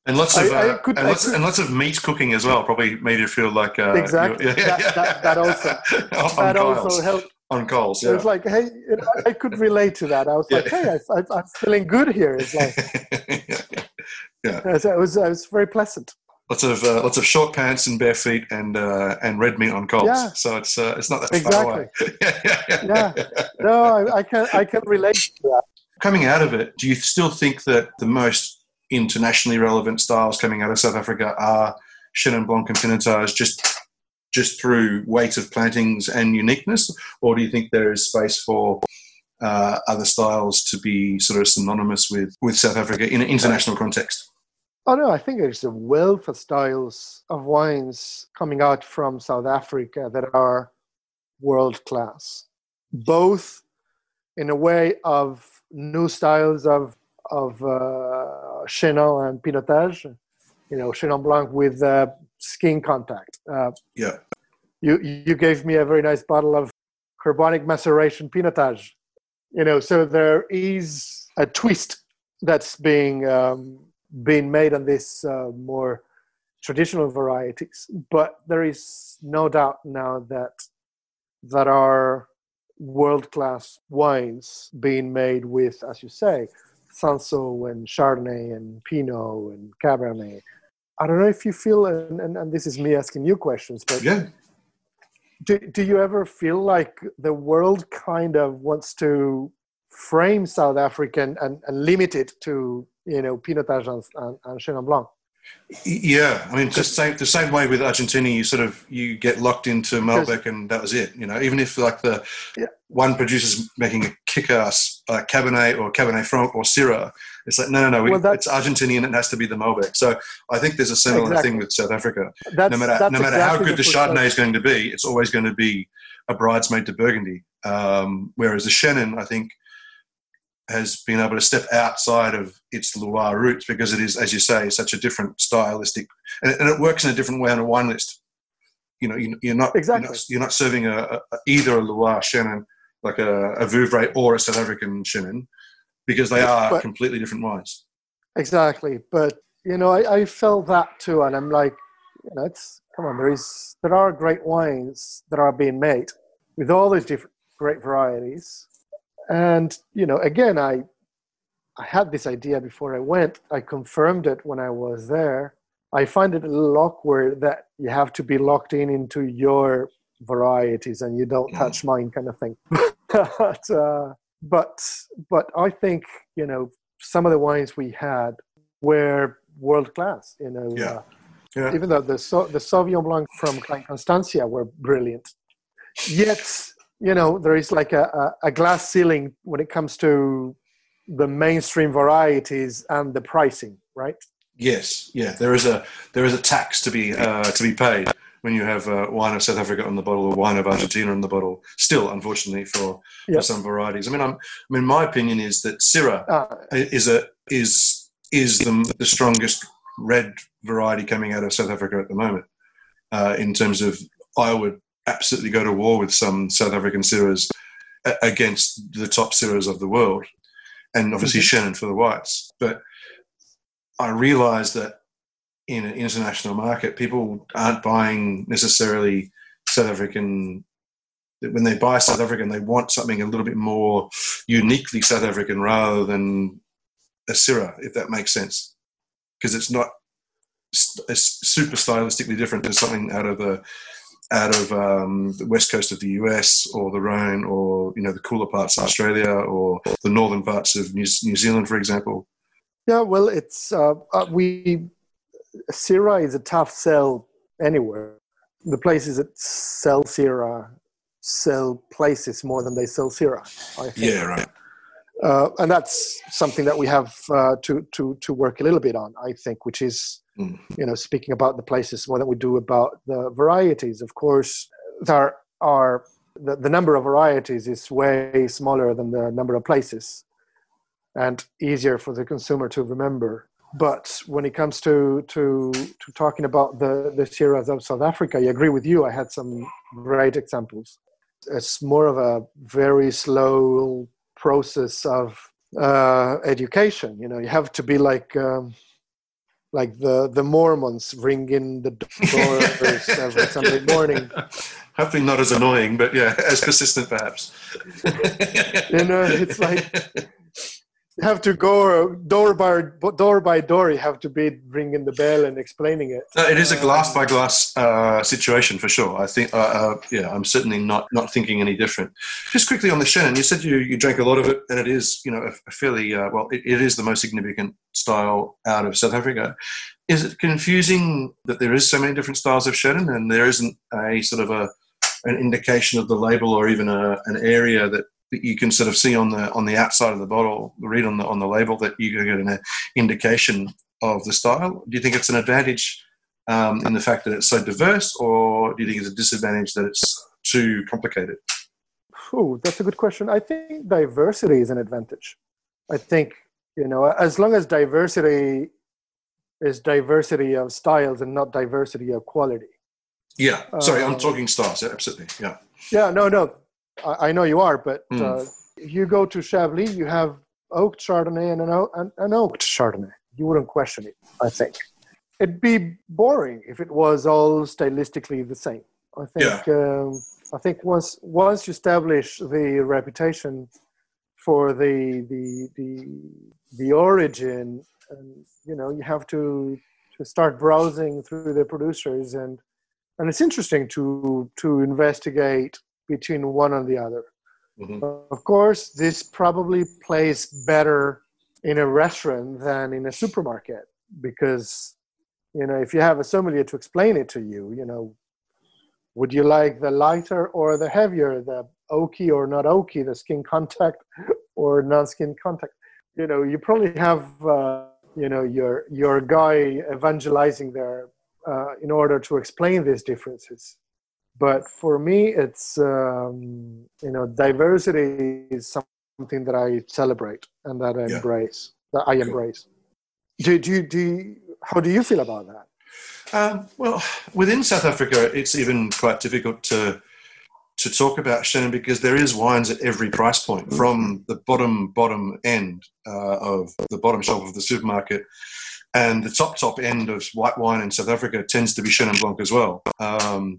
And lots of uh, could, and, lots, and, lots, of meat cooking as well probably made you feel like uh, exactly yeah, yeah, that, that, that, also that also helped on calls. Yeah. It was like, hey, you know, I could relate to that. I was like, hey, I, am feeling good here. It's like, yeah, it was, it was very pleasant. lots of uh, lots of short pants and bare feet and uh, and red meat on coals. Yeah. So it's uh, it's not that Exactly. far away. yeah, yeah, yeah. Yeah. No, I, I can I can relate to that. Coming out of it, do you still think that the most internationally relevant styles coming out of South Africa are Chenin Blanc and Pinotage just just through weight of plantings and uniqueness, or do you think there is space for uh, other styles to be sort of synonymous with, with South Africa in an international context? Oh no, I think there's a wealth of styles of wines coming out from South Africa that are world class, both in a way of new styles of of uh, Chenin and Pinotage, you know, Chenin Blanc with uh, skin contact. Uh, Yeah. you you gave me a very nice bottle of carbonic maceration Pinotage. You know, so there is a twist that's being um, being made on this uh, more traditional varieties, but there is no doubt now that that are world class wines being made with, as you say, Cinsault and Chardonnay and Pinot and Cabernet. I don't know if you feel, and, and, and this is me asking you questions, but Yeah. do, do you ever feel like the world kind of wants to frame South African and, and limit it to, you know, Pinotage and, and, and Chenin Blanc? Yeah, I mean, just same, the same way with Argentina, you sort of you get locked into Malbec, and that was it. You know, even if like the Yeah. one producer's making a kick-ass uh, Cabernet or Cabernet Franc or Syrah, it's like no, no, no, we, Well, it's Argentinian. It has to be the Malbec. So I think there's a similar Exactly. thing with South Africa. That's, no matter no matter exactly how good the. Chardonnay is going to be, it's always going to be a bridesmaid to Burgundy. Um, whereas the Chenin, I think, has been able to step outside of its Loire roots because it is, as you say, such a different stylistic, and, and it works in a different way on a wine list. You know, you, you're not Exactly. You're not, you're not serving a, a, either a Loire Chenin like a, a Vouvray or a South African Chenin because they are But- completely different wines. Exactly, but you know, I, I felt that too, and I'm like, you know, it's come on. There is there are great wines that are being made with all these different great varieties, and you know, again, I I had this idea before I went. I confirmed it when I was there. I find it a little awkward that you have to be locked in into your varieties and you don't touch mine, kind of thing. but uh, but but I think you know some of the wines we had were world class. You know, Yeah. uh, Yeah. even though the so, the Sauvignon Blanc from Klein Constantia were brilliant, yet you know there is like a, a, glass ceiling when it comes to the mainstream varieties and the pricing, right? Yes, yeah. There is a there is a tax to be uh, to be paid when you have uh, wine of South Africa on the bottle or wine of Argentina on the bottle. Still, unfortunately, for, for some varieties. I mean, I'm, I mean, my opinion is that Syrah Uh, is a is is the, the strongest red variety coming out of South Africa at the moment. Uh, in terms of, I would absolutely go to war with some South African Syrahs a- against the top Syrahs of the world, and obviously mm-hmm. Chenin for the whites. But I realise that in an international market, people aren't buying necessarily South African. When they buy South African, they want something a little bit more uniquely South African rather than a Syrah, if that makes sense, because it's not it's super stylistically different than something out of the out of um, the west coast of the US or the Rhone or you know the cooler parts of Australia or the northern parts of New, New Zealand, for example. yeah, well, it's uh, uh, we Syrah is a tough sell anywhere. The places that sell Syrah sell places more than they sell Syrah. I think. Yeah, right. uh, and that's something that we have uh, to to to work a little bit on, I think, which is Mm. you know speaking about the places more than we do about the varieties. Of course, there are the, the number of varieties is way smaller than the number of places, and easier for the consumer to remember. But when it comes to to to talking about the the Syrahs of South Africa, I agree with you. I had some great examples. It's more of a very slow process of uh, education. You know, you have to be like um, like the the Mormons ringing the doors every Sunday morning. Hopefully not as annoying, but yeah, as persistent perhaps. You know, it's like have to go door by door by door. You have to be ringing the bell and explaining it. No, it is a glass by glass uh, situation for sure. I think, uh, uh, yeah, I'm certainly not not thinking any different. Just quickly on the Chenin, you said you, you drank a lot of it, and it is, you know, a, a fairly uh, well, it, it is the most significant style out of South Africa. Is it confusing that there is so many different styles of Chenin, and there isn't a sort of a an indication of the label or even a, an area that that you can sort of see on the on the outside of the bottle, read on the on the label that you get an indication of the style. Do you think it's an advantage um, in the fact that it's so diverse, or do you think it's a disadvantage that it's too complicated? Oh, that's a good question. I think diversity is an advantage. I think you know as long as diversity is diversity of styles and not diversity of quality. Yeah, sorry, I'm um, talking styles. Yeah, absolutely. Yeah. Yeah, no, no. I, I know you are, but mm. uh, you go to Chablis, you have oak Chardonnay and an, an, an oaked Chardonnay. You wouldn't question it, I think. It'd be boring if it was all stylistically the same. I think. Yeah. Um, I think once once you establish the reputation for the the the the origin, and you know, you have to to start browsing through the producers and and it's interesting to to investigate between one and the other. Mm-hmm. Of course, this probably plays better in a restaurant than in a supermarket because you know if you have a sommelier to explain it to you, you know, would you like the lighter or the heavier, the oaky or not oaky, the skin contact or non-skin contact? You know, you probably have uh, you know your your guy evangelizing there uh, in order to explain these differences but for me it's um, you know diversity is something that i celebrate and that i yeah. embrace that i embrace do, do, do how do you feel about that um, well within south africa it's even quite difficult to to talk about Chenin because there is wines at every price point from the bottom bottom end uh, of the bottom shelf of the supermarket and the top top end of white wine in South Africa tends to be Chenin Blanc as well. Um,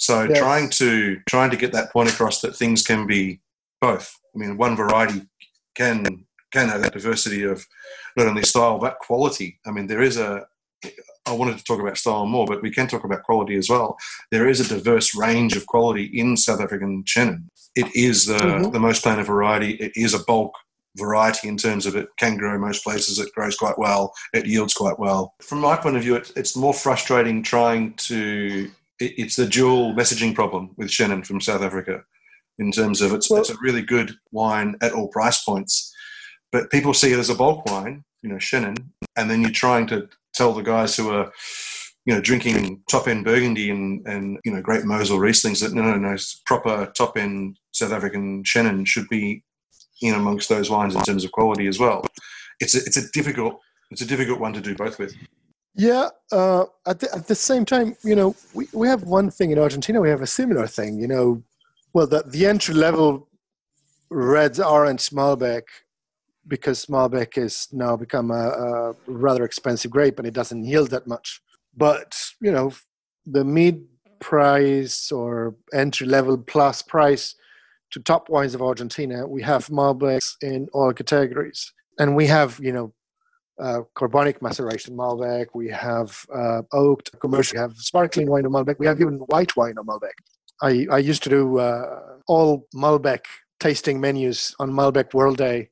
so yes. trying to trying to get that point across that things can be both. I mean, one variety can can have that diversity of not only style but quality. I mean, there is a. I wanted to talk about style more, but we can talk about quality as well. There is a diverse range of quality in South African Chenin. It is the, mm-hmm. the most planted variety. It is a bulk variety in terms of it can grow most places. It grows quite well. It yields quite well. From my point of view, it, it's more frustrating trying to it's the dual messaging problem with Chenin from South Africa in terms of it's, well, it's a really good wine at all price points, but people see it as a bulk wine, you know, Chenin, and then you're trying to tell the guys who are, you know, drinking top end Burgundy and, and you know, great Mosel Rieslings that no, no, no, proper top end South African Chenin should be in amongst those wines in terms of quality as well. It's a, it's a difficult it's a difficult one to do both with. Yeah, uh, at, the, at the same time, you know, we, we have one thing in Argentina, we have a similar thing, you know, well, the, the entry level reds orange Malbec, because Malbec has now become a, a rather expensive grape and it doesn't yield that much. But, you know, the mid price or entry level plus price to top wines of Argentina, we have Malbecs in all categories. And we have, you know, uh, carbonic maceration Malbec, we have uh, oaked commercial, we have sparkling wine of Malbec, we have even white wine of Malbec. I, I used to do uh, all Malbec tasting menus on Malbec World Day,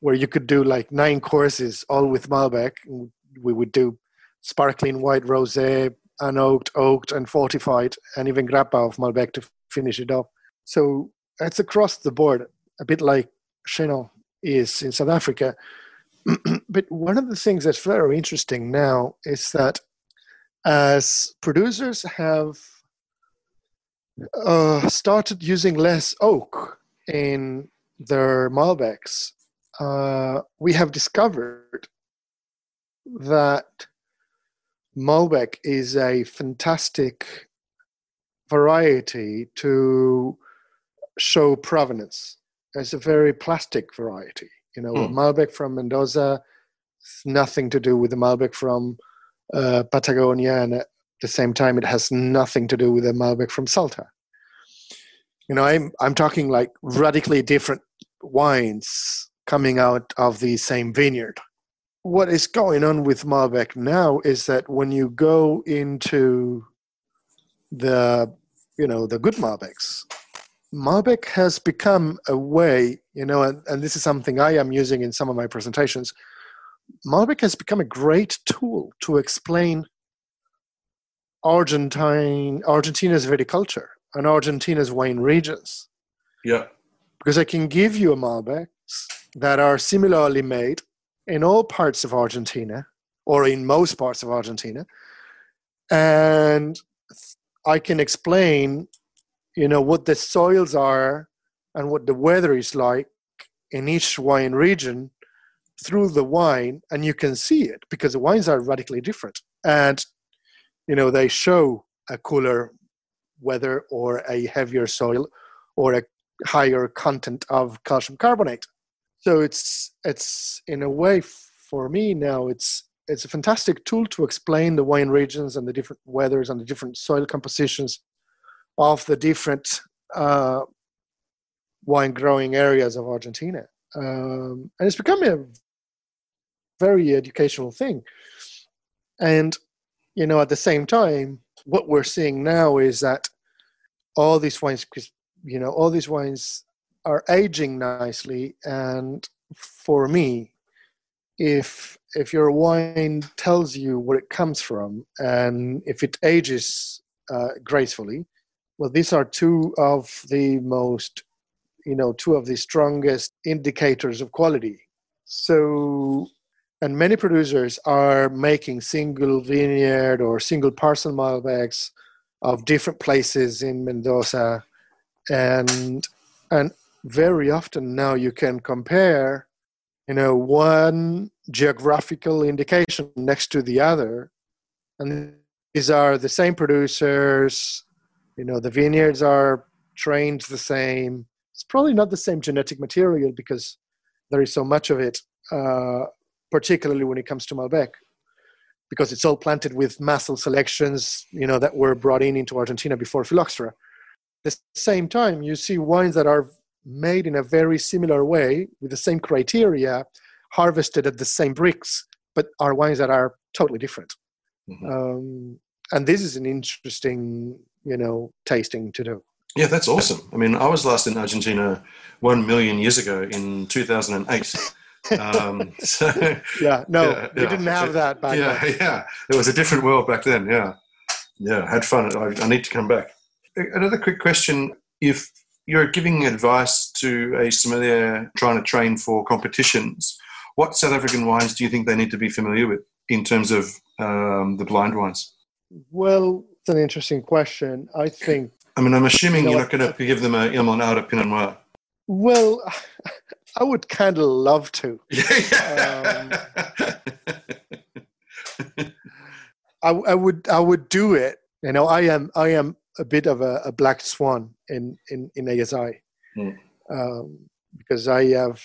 where you could do like nine courses, all with Malbec. We would do sparkling white rosé, unoaked, oaked, and fortified, and even grappa of Malbec to finish it off. So it's across the board, a bit like Chenin is in South Africa. but one of the things that's very interesting now is that as producers have uh, started using less oak in their Malbecs, uh, we have discovered that Malbec is a fantastic variety to show provenance. It's a very plastic variety. You know, hmm. Malbec from Mendoza, nothing to do with the Malbec from uh, Patagonia, and at the same time, it has nothing to do with the Malbec from Salta. You know, I'm I'm talking like radically different wines coming out of the same vineyard. What is going on with Malbec now is that when you go into the you know the good Malbecs, Malbec has become a way, you know, and, and this is something I am using in some of my presentations. Malbec has become a great tool to explain Argentine Argentina's viticulture and Argentina's wine regions. Yeah. Because I can give you a Malbecs that are similarly made in all parts of Argentina or in most parts of Argentina. And I can explain, you know, what the soils are and what the weather is like in each wine region through the wine and you can see it because the wines are radically different. And you know they show a cooler weather or a heavier soil or a higher content of calcium carbonate. So it's it's in a way for me now it's it's a fantastic tool to explain the wine regions and the different weathers and the different soil compositions of the different uh, wine growing areas of Argentina. Um, and it's becoming a very educational thing. And, you know, at the same time, what we're seeing now is that all these wines, because, you know, all these wines are aging nicely. And for me, if if your wine tells you where it comes from and if it ages uh, gracefully, well, these are two of the most, you know, two of the strongest indicators of quality. So, and many producers are making single vineyard or single parcel Malbecs of different places in Mendoza, and and very often now you can compare you know one geographical indication next to the other and these are the same producers you know the vineyards are trained the same it's probably not the same genetic material because there is so much of it uh, particularly when it comes to malbec because it's all planted with massal selections you know that were brought in into argentina before phylloxera at the same time you see wines that are made in a very similar way with the same criteria, harvested at the same Brix, but are wines that are totally different. Mm-hmm. Um, and this is an interesting, you know, tasting to do. Yeah, that's awesome. I mean, I was last in Argentina one million years ago in 2008. um, so, yeah, no, yeah, we yeah. didn't have that back yeah, then. Yeah, it was a different world back then. Yeah, yeah, had fun. I, I need to come back. Another quick question: If you're giving advice to a sommelier trying to train for competitions. What South African wines do you think they need to be familiar with in terms of um, the blind wines? Well, it's an interesting question. I think. I mean, I'm assuming you are not going to give them a Hemel-en-Aarde Pinot Noir. Well, I would kind of love to. um, I, I would. I would do it. You know, I am. I am a bit of a, a black swan in in, in ASI mm. um, because I have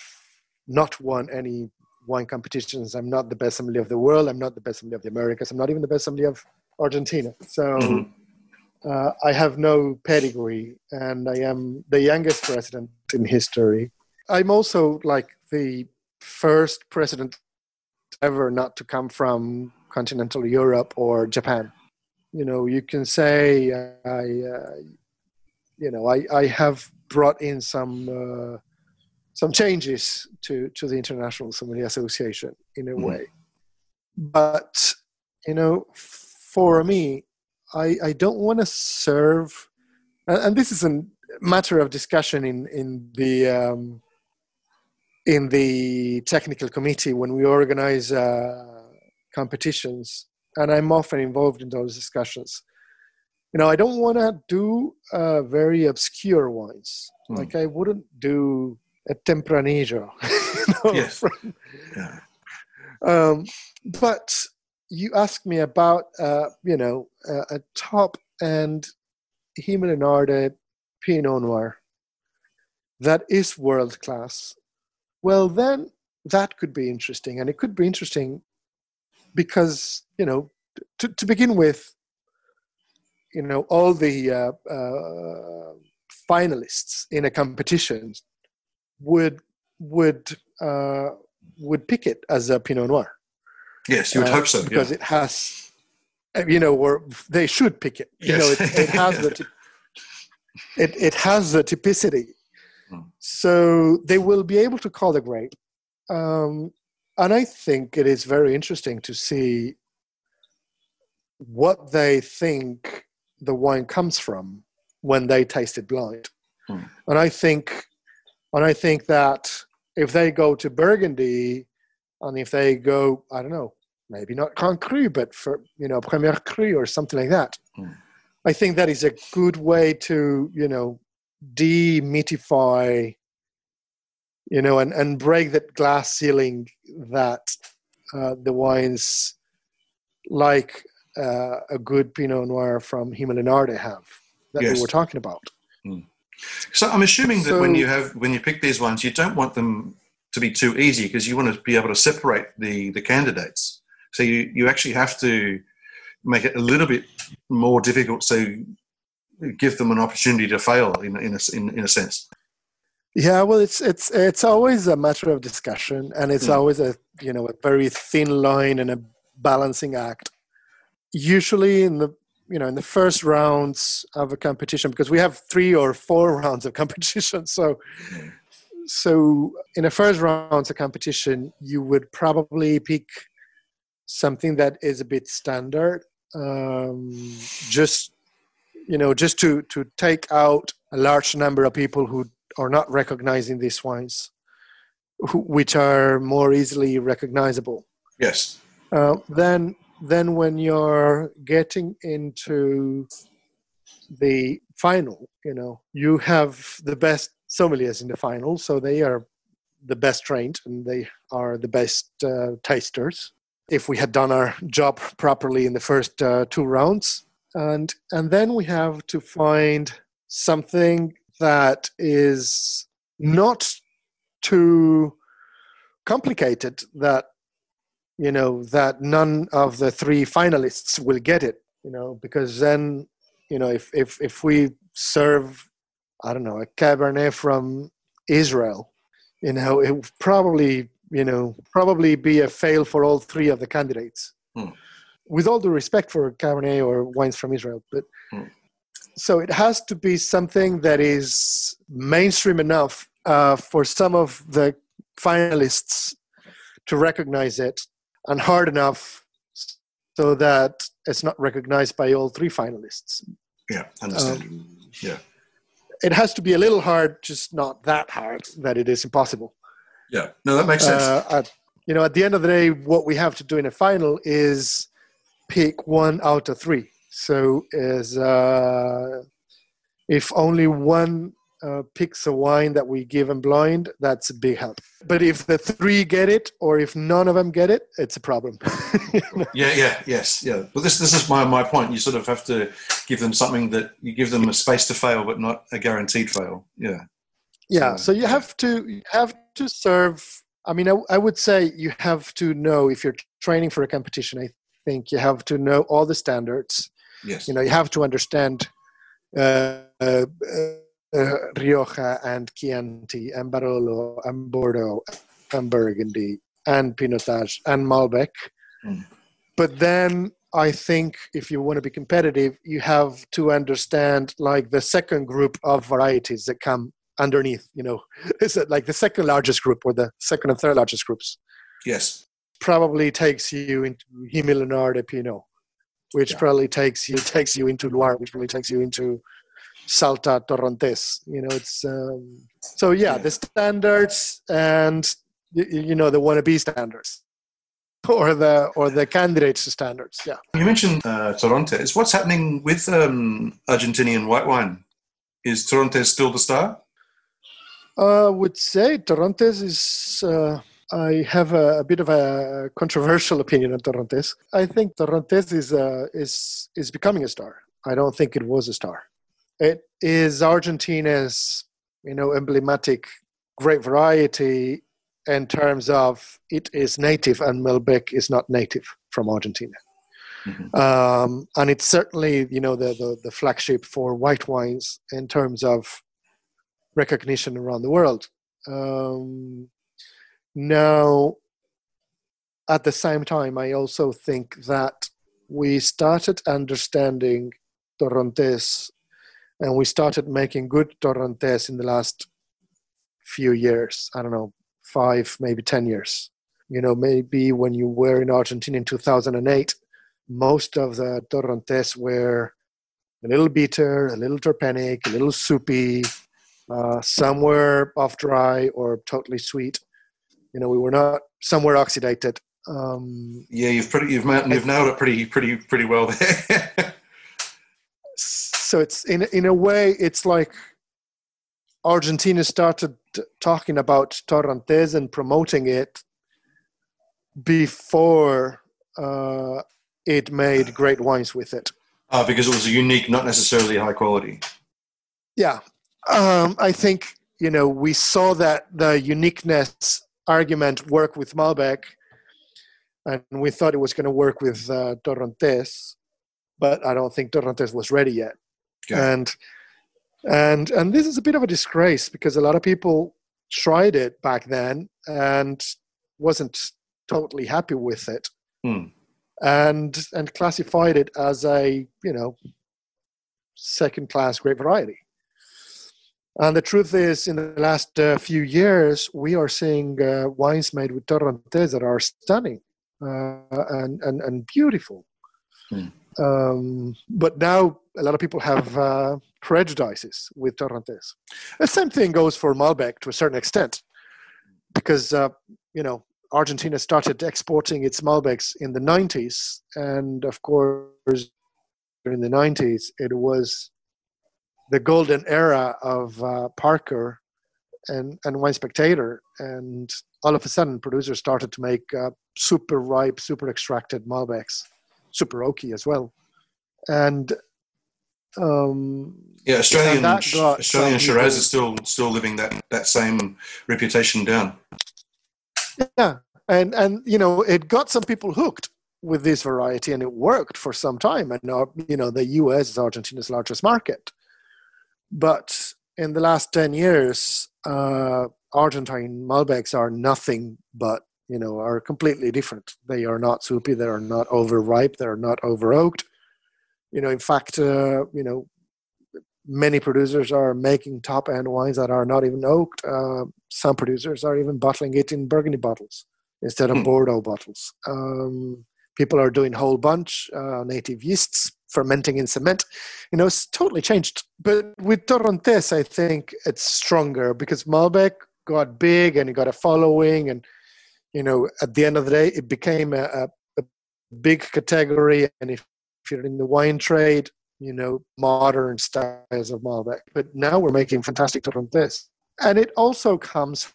not won any wine competitions. I'm not the best sommelier of the world. I'm not the best sommelier of the Americas. I'm not even the best sommelier of Argentina. So mm-hmm. uh, I have no pedigree, and I am the youngest president in history. I'm also like the first president ever not to come from continental Europe or Japan you know you can say i uh, you know i i have brought in some uh, some changes to to the international sommelier association in a mm-hmm. way but you know for me i i don't want to serve and this is a matter of discussion in in the um, in the technical committee when we organize uh, competitions and I'm often involved in those discussions. You know, I don't want to do uh, very obscure wines. Hmm. Like I wouldn't do a Tempranillo. you know, yes. From, yeah. um, but you asked me about, uh, you know, a top end Hemel Pinot Noir that is world class. Well, then that could be interesting, and it could be interesting because you know to, to begin with you know all the uh, uh, finalists in a competition would would uh, would pick it as a Pinot Noir. Yes, you would uh, hope so. because yeah. it has, you know, or they should pick it. You know, it, it has the it it has the typicity, Hmm. so they will be able to call the grape. Um, and I think it is very interesting to see what they think the wine comes from when they taste it blind. Hmm. And I think, and I think that if they go to Burgundy, and if they go, I don't know, maybe not Grand Cru, but for you know Premier Cru or something like that, Hmm. I think that is a good way to you know demythify, you know, and and break that glass ceiling that uh, the wines like uh, a good Pinot Noir from Hemel have that Yes. we were talking about. So I'm assuming that when you have when you pick these ones, you don't want them to be too easy because you want to be able to separate the the candidates. So you you actually have to make it a little bit more difficult. So give them an opportunity to fail in in a, in, in a sense. Yeah, well, it's it's it's always a matter of discussion, and it's Hmm. always a you know a very thin line and a balancing act. Usually, in the you know in the first rounds of a competition, because we have three or four rounds of competition, so Hmm. So in a first round of competition, you would probably pick something that is a bit standard, um, just you know just to to take out a large number of people who are not recognizing these wines, who, which are more easily recognizable. Yes. Uh, then, then when you're getting into the final, you know, you have the best sommeliers in the final, so they are the best trained and they are the best uh, tasters. If we had done our job properly in the first uh, two rounds, and and then we have to find something that is not too complicated that you know that none of the three finalists will get it you know because then you know if if if we serve i don't know a cabernet from israel you know it would probably you know probably be a fail for all three of the candidates Hmm. with all due respect for cabernet or wines from israel but Hmm. so it has to be something that is mainstream enough uh, for some of the finalists to recognize it and hard enough so that it's not recognized by all three finalists. Yeah. Understand. Um, Yeah. It has to be a little hard, just not that hard that it is impossible. yeah. No, that makes sense. Uh, at, you know, at the end of the day, what we have to do in a final is pick one out of three. So is uh, if only one uh, picks a wine that we give them blind, that's a big help. But if the three get it, or if none of them get it, it's a problem. Yeah, yeah, yes, yeah. But this this is my, my point. You sort of have to give them something that you give them a space to fail, but not a guaranteed fail. Yeah, yeah So, so you have to you have to serve i mean I, I would say you have to know if you're training for a competition i think you have to know all the standards yes, you know you have to understand uh, uh, uh, rioja and chianti and barolo and bordeaux and burgundy and pinotage and malbec Mm. but then i think if you want to be competitive you have to understand like the second group of varieties that come underneath you know is it like the second largest group or the second and third largest groups yes, probably takes you into Hemel-en-Aarde Pinot, which Yeah. probably takes you takes you into Loire, which probably takes you into Salta Torrontés. You know, it's um, so yeah, the standards and y- y- you know the wannabe standards, or the or the candidates standards. Yeah. You mentioned uh, Torrontés. What's happening with um, Argentinian white wine? Is Torrontés still the star? I would say Torrontes is. Uh, I have a, a bit of a controversial opinion on Torrontes. I think Torrontes is uh, is is becoming a star. I don't think it was a star. It is Argentina's, you know, emblematic great variety in terms of it is native and Malbec is not native from Argentina. Mhm. Um, and it's certainly, you know, the, the, the flagship for white wines in terms of recognition around the world. Um, now, at the same time, I also think that we started understanding Torrontés and we started making good Torrontés in the last few years. I don't know, five, maybe 10 years. You know, maybe when you were in Argentina in 2008, most of the Torrontés were a little bitter, a little terpenic, a little soupy, uh, somewhere off dry or totally sweet. You know, we were not somewhere oxidated. Um, yeah, you've pretty you've you've nailed it pretty pretty pretty well there. so it's in in a way it's like Argentina started talking about Torrontés and promoting it before uh, it made great wines with it. Uh, because it was a unique, not necessarily high quality. Yeah, um, I think you know we saw that the uniqueness argument work with Malbec, and we thought it was going to work with uh, but I don't think Torrontés was ready yet. Yeah. And and and this is a bit of a disgrace because a lot of people tried it back then and wasn't totally happy with it, hmm. and and classified it as a you know second class grape variety. And the truth is, in the last uh, few years, we are seeing uh, wines made with Torrontés that are stunning uh, and, and, and beautiful. Hmm. Um, but now a lot of people have uh, prejudices with Torrontés. The same thing goes for Malbec to a certain extent, because uh, you know Argentina started exporting its Malbecs in the 90s, and of course, in the 90s, it was the golden era of uh, Parker and and Wine Spectator, and all of a sudden, producers started to make uh, super ripe, super extracted Malbecs, super oaky as well, and um, yeah, Australian Australian Shiraz is still still living that that same reputation down. Yeah, and and you know it got some people hooked with this variety, and it worked for some time. And now you know the U.S. is Argentina's largest market, but in the last ten years, uh, Argentine Malbecs are nothing but you know are completely different. They are not soupy. They are not overripe. They are not over oaked you know, in fact, uh, you know, many producers are making top end wines that are not even oaked. Uh, some producers are even bottling it in Burgundy bottles instead of hmm. Bordeaux bottles. Um, people are doing whole bunch uh, native yeasts, fermenting in cement. You know, it's totally changed. But with Torrontés, I think it's stronger because Malbec got big and it got a following, and you know, at the end of the day, it became a, a, a big category. And if if you're in the wine trade, you know, modern styles of Malbec. But now we're making fantastic Torrontés. And it also comes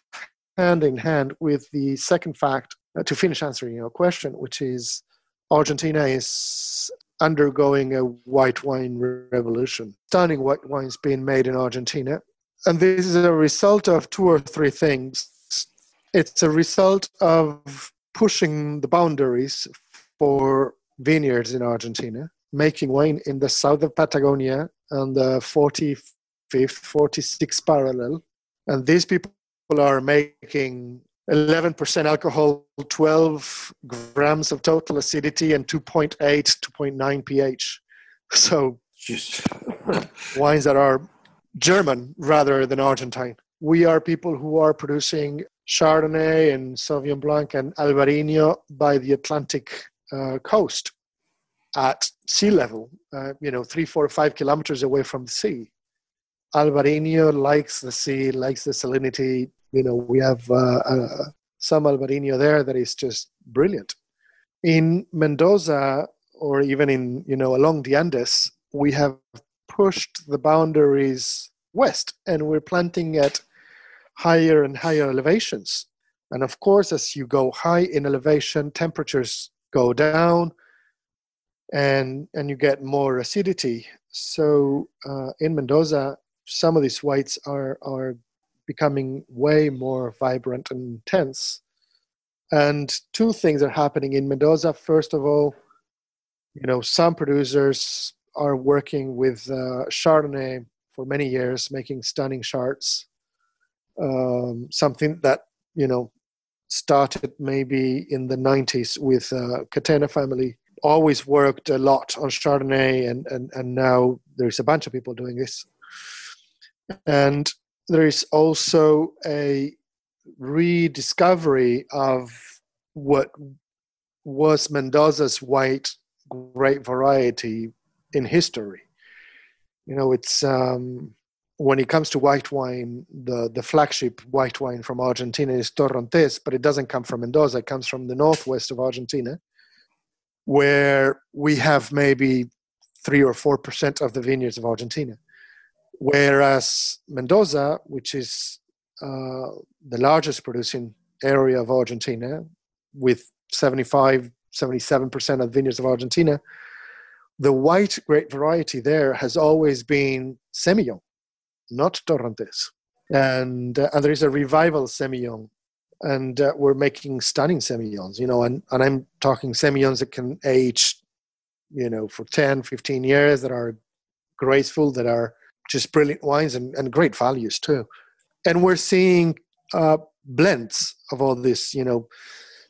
hand in hand with the second fact uh, to finish answering your question, which is Argentina is undergoing a white wine revolution. Stunning white wines being made in Argentina. And this is a result of two or three things. It's a result of pushing the boundaries for vineyards in Argentina, making wine in the south of Patagonia on the 45th, 46th parallel. And these people are making 11% alcohol, 12 grams of total acidity, and 2.8, 2.9 pH. So, wines that are German rather than Argentine. We are people who are producing Chardonnay and Sauvignon Blanc and Albarino by the Atlantic uh, coast at sea level, uh, you know, three, four, five kilometers away from the sea. Albarino likes the sea, likes the salinity. You know, we have uh, uh, some Albarino there that is just brilliant. In Mendoza, or even in, you know, along the Andes, we have pushed the boundaries west and we're planting at higher and higher elevations. And of course, as you go high in elevation, temperatures go down and and you get more acidity. So uh, in mendoza some of these whites are are becoming way more vibrant and intense and two things are happening in mendoza. First of all you know some producers are working with uh, chardonnay for many years making stunning chards um, something that you know started maybe in the 90s with uh, Catena family. Always worked a lot on Chardonnay, and, and, and now there's a bunch of people doing this. And there is also a rediscovery of what was Mendoza's white grape variety in history. You know, it's um, when it comes to white wine, the, the flagship white wine from Argentina is Torrontés, but it doesn't come from Mendoza. It comes from the northwest of Argentina, where we have maybe three or four percent of the vineyards of Argentina. Whereas Mendoza, which is uh, the largest producing area of Argentina, with 75, 77% of the vineyards of Argentina, the white grape variety there has always been Semillon not Torrontés. And, uh, and there is a revival Semillon. And uh, we're making stunning Semillons, you know, and, and I'm talking Semillons that can age, you know, for 10, 15 years that are graceful, that are just brilliant wines and, and great values too. And we're seeing uh, blends of all this, you know,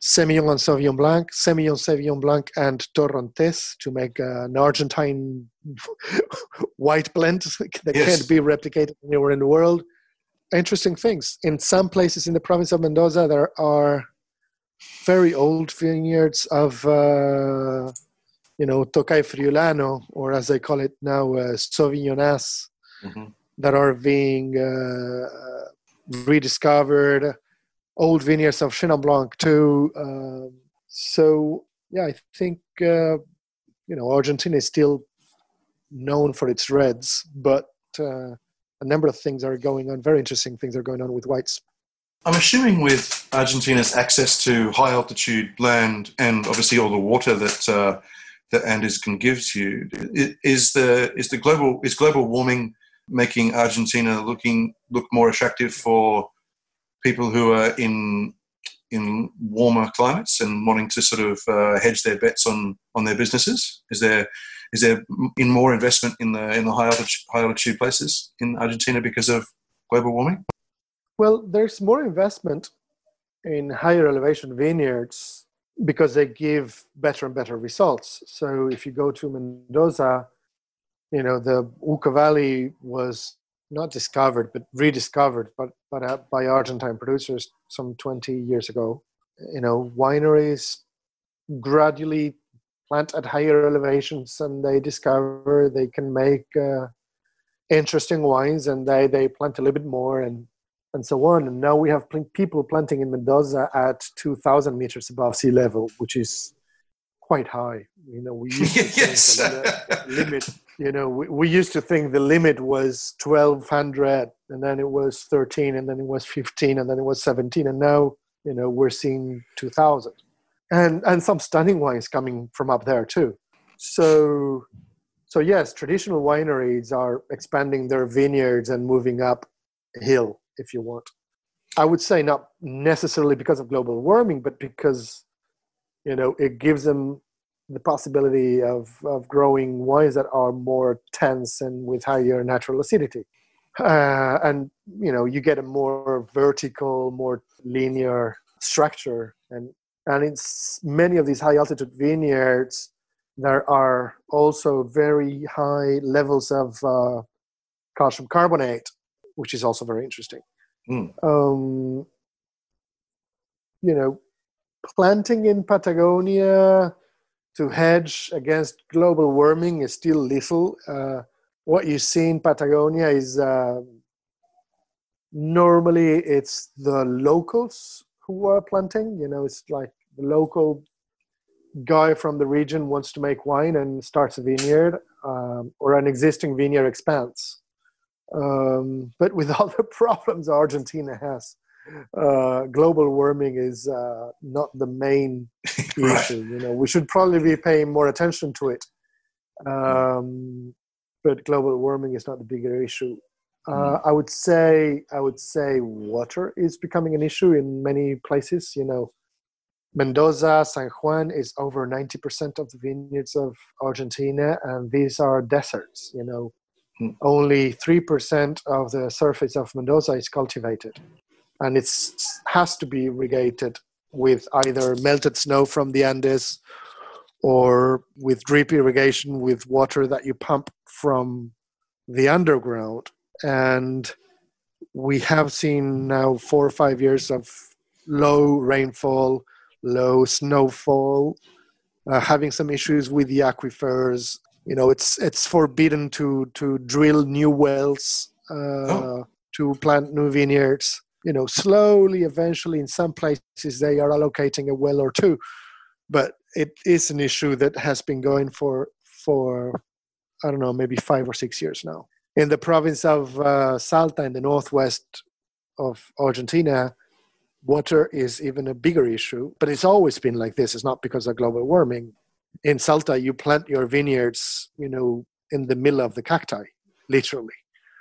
Semillon and Sauvignon Blanc, Semillon, Sauvignon Blanc, and Torrontés to make uh, an Argentine white blend that yes. can't be replicated anywhere in the world. Interesting things. In some places in the province of Mendoza, there are very old vineyards of, uh, you know, Tokai Friulano, or as they call it now, uh, Sauvignonasse, mm-hmm. that are being uh, rediscovered old vineyards of Chenin Blanc too. Um, so yeah, I think uh, you know Argentina is still known for its reds, but uh, a number of things are going on. Very interesting things are going on with whites. I'm assuming with Argentina's access to high altitude land and obviously all the water that uh, that Andes can give to you, is the is the global is global warming making Argentina looking look more attractive for people who are in in warmer climates and wanting to sort of uh, hedge their bets on on their businesses? Is there is there in more investment in the in the high altitude, high altitude places in Argentina because of global warming? Well, there's more investment in higher elevation vineyards because they give better and better results. So if you go to Mendoza, you know the Uco Valley was not discovered but rediscovered but, but uh, by argentine producers some 20 years ago. You know wineries gradually plant at higher elevations and they discover they can make uh, interesting wines and they, they plant a little bit more and and so on. And now we have pl- people planting in mendoza at 2000 meters above sea level which is quite high. You know we used to yes. the limit you know, we, we used to think the limit was 1200 and then it was 13 and then it was 15 and then it was 17 and now, you know, we're seeing 2000 and, and some stunning wines coming from up there too. So, so yes, traditional wineries are expanding their vineyards and moving up hill, if you want. I would say not necessarily because of global warming, but because you know it gives them the possibility of, of growing wines that are more tense and with higher natural acidity. Uh, and you know you get a more vertical, more linear structure, and and in many of these high altitude vineyards, there are also very high levels of uh, calcium carbonate, which is also very interesting. Mm. Um, you know, planting in Patagonia to hedge against global warming is still little. Uh, what you see in Patagonia is uh, normally it's the locals who are planting. You know, it's like the local guy from the region wants to make wine and starts a vineyard, um, or an existing vineyard expands. Um, but with all the problems Argentina has, uh, global warming is uh, not the main right. issue. You know, we should probably be paying more attention to it. Um, but global warming is not the bigger issue. Uh, mm. I would say I would say water is becoming an issue in many places. You know, Mendoza, San Juan is over ninety percent of the vineyards of Argentina, and these are deserts. You know, mm. only three percent of the surface of Mendoza is cultivated and it has to be irrigated with either melted snow from the Andes or with drip irrigation with water that you pump from the underground. And we have seen now four or five years of low rainfall, low snowfall, uh, having some issues with the aquifers. You know, it's it's forbidden to to drill new wells, uh, oh. to plant new vineyards. You know, slowly, eventually, in some places they are allocating a well or two, but it is an issue that has been going for for I don't know, maybe five or six years now. In the province of uh, Salta, in the northwest of Argentina, water is even a bigger issue. But it's always been like this. It's not because of global warming. In Salta, you plant your vineyards, you know, in the middle of the cacti, literally.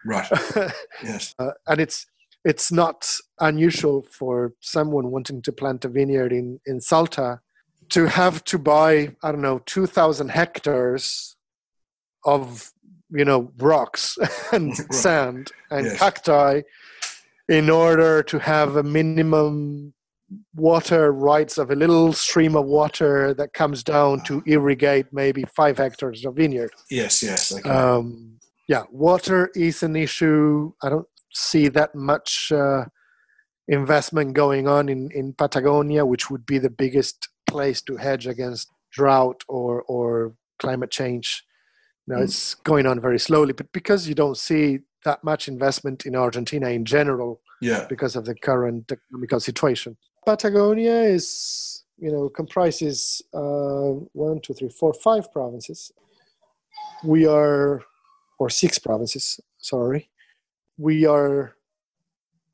Right. yes. Uh, and it's it's not unusual for someone wanting to plant a vineyard in in Salta to have to buy I don't know two thousand hectares of you know rocks and right. sand and yes. cacti in order to have a minimum water rights of a little stream of water that comes down to irrigate maybe five hectares of vineyard. Yes, yes. Okay. Um, yeah, water is an issue. I don't see that much uh, investment going on in, in Patagonia, which would be the biggest place to hedge against drought or, or climate change. Now mm. it's going on very slowly, but because you don't see that much investment in Argentina in general, yeah, because of the current economical situation. Patagonia is, you know, comprises uh, one, two, three, four, five provinces. We are, or six provinces. Sorry, we are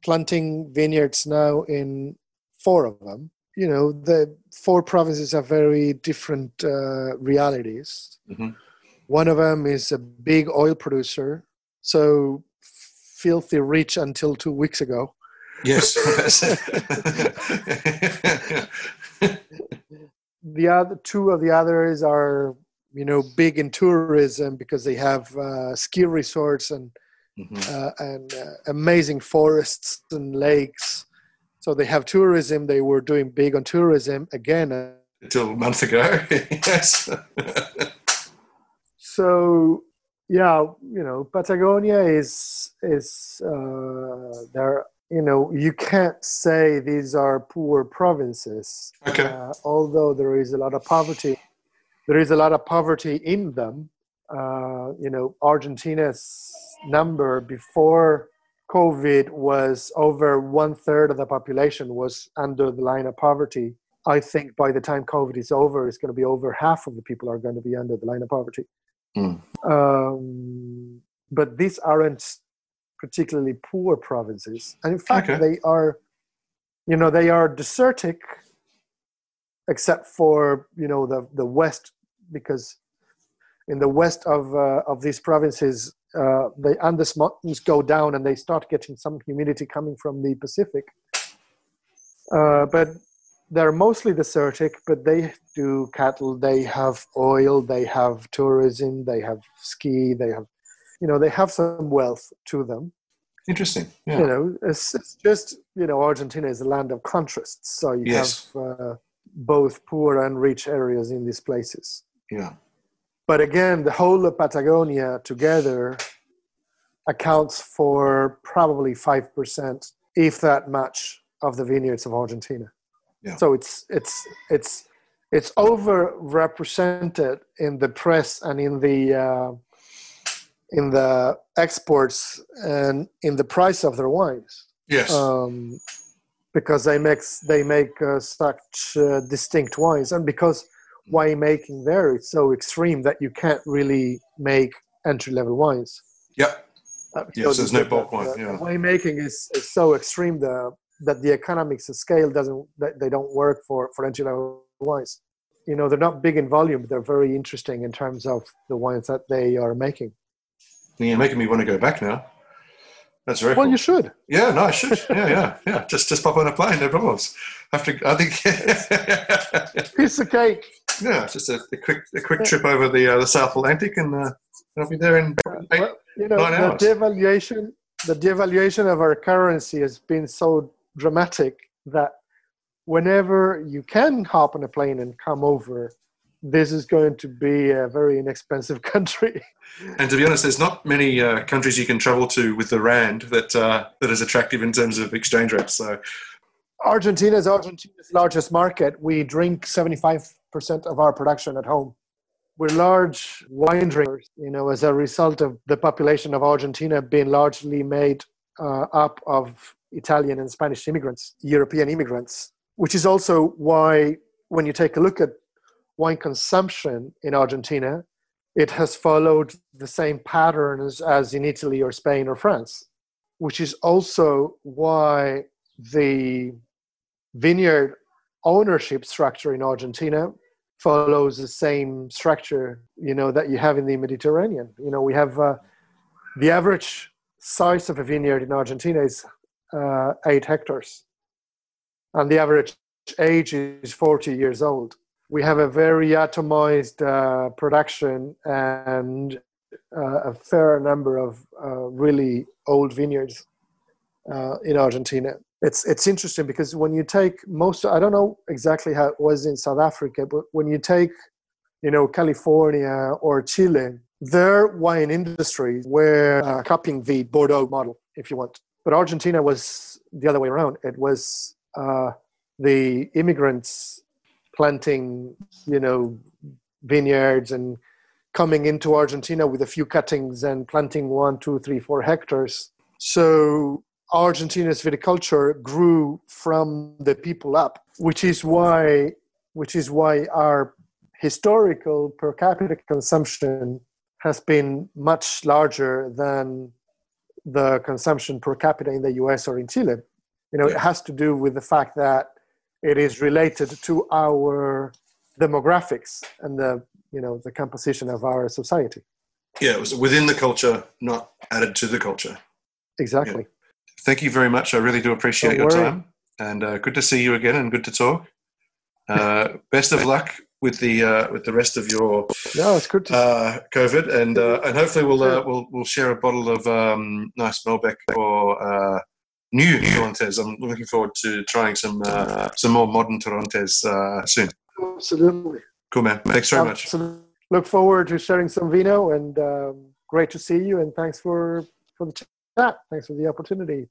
planting vineyards now in four of them. You know, the four provinces have very different uh, realities. Mm-hmm one of them is a big oil producer, so filthy rich until two weeks ago. Yes. the other two of the others are, you know, big in tourism because they have uh, ski resorts and mm-hmm. uh, and uh, amazing forests and lakes. So they have tourism. They were doing big on tourism again. Uh, Until a month ago, yes so yeah you know patagonia is is uh, there you know you can't say these are poor provinces okay. uh, although there is a lot of poverty there is a lot of poverty in them uh, you know argentina's number before covid was over one third of the population was under the line of poverty i think by the time covid is over it's going to be over half of the people are going to be under the line of poverty Mm. Um, but these aren't particularly poor provinces, and in fact, okay. they are, you know, they are desertic, except for you know the the west, because in the west of uh, of these provinces, uh, the Andes mountains go down and they start getting some humidity coming from the Pacific. Uh, but they're mostly desertic, but they do cattle. They have oil. They have tourism. They have ski. They have, you know, they have some wealth to them. Interesting. Yeah. You know, it's, it's just you know, Argentina is a land of contrasts. So you yes. have uh, both poor and rich areas in these places. Yeah. But again, the whole of Patagonia together accounts for probably five percent, if that much, of the vineyards of Argentina. Yeah. So it's it's it's it's overrepresented in the press and in the uh, in the exports and in the price of their wines. Yes. Um, because they make they make uh, such uh, distinct wines, and because wine making there is so extreme that you can't really make entry level wines. Yeah. Uh, yes, there's no bulk wine. The, yeah. wine making is, is so extreme. The that the economics of scale doesn't that they don't work for for entry level wines. You know, they're not big in volume, but they're very interesting in terms of the wines that they are making. You're making me want to go back now. That's very well. Cool. You should. Yeah, no, I should. Yeah, yeah, yeah. Just just pop on a plane, no problems. I Have to. I think piece of cake. Yeah, just a, a quick a quick trip over the uh, the South Atlantic, and uh, I'll be there in eight, well, you know, nine the hours. devaluation the devaluation of our currency has been so dramatic that whenever you can hop on a plane and come over, this is going to be a very inexpensive country. And to be honest, there's not many uh, countries you can travel to with the rand that uh, that is attractive in terms of exchange rates. So, Argentina is Argentina's largest market. We drink 75% of our production at home. We're large wine drinkers, you know, as a result of the population of Argentina being largely made uh, up of Italian and Spanish immigrants, European immigrants, which is also why when you take a look at wine consumption in Argentina, it has followed the same patterns as in Italy or Spain or France, which is also why the vineyard ownership structure in Argentina follows the same structure, you know, that you have in the Mediterranean. You know, we have uh, the average size of a vineyard in Argentina is uh, eight hectares, and the average age is 40 years old we have a very atomized uh, production and uh, a fair number of uh, really old vineyards uh, in Argentina. It's it's interesting because when you take most, I don't know exactly how it was in South Africa, but when you take, you know, California or Chile, their wine industries were uh, copying the Bordeaux model, if you want. But Argentina was the other way around. It was uh, the immigrants planting, you know, vineyards and coming into Argentina with a few cuttings and planting one, two, three, four hectares. So Argentina's viticulture grew from the people up, which is why, which is why our historical per capita consumption has been much larger than the consumption per capita in the US or in Chile. You know, it has to do with the fact that it is related to our demographics and the you know the composition of our society yeah it was within the culture not added to the culture exactly yeah. Thank you very much i really do appreciate your time and uh, good to see you again and good to talk uh, best of luck with the uh, with the rest of your no, it's good to uh, COVID, and uh, and hopefully we'll uh, we'll we'll share a bottle of um, nice Malbec or uh, new Torrontés. I'm looking forward to trying some uh, some more modern Torrontés uh, soon. Absolutely. Cool, man. Thanks very much. Absolutely. Look forward to sharing some vino, and um, great to see you. And thanks for for the chat. Thanks for the opportunity.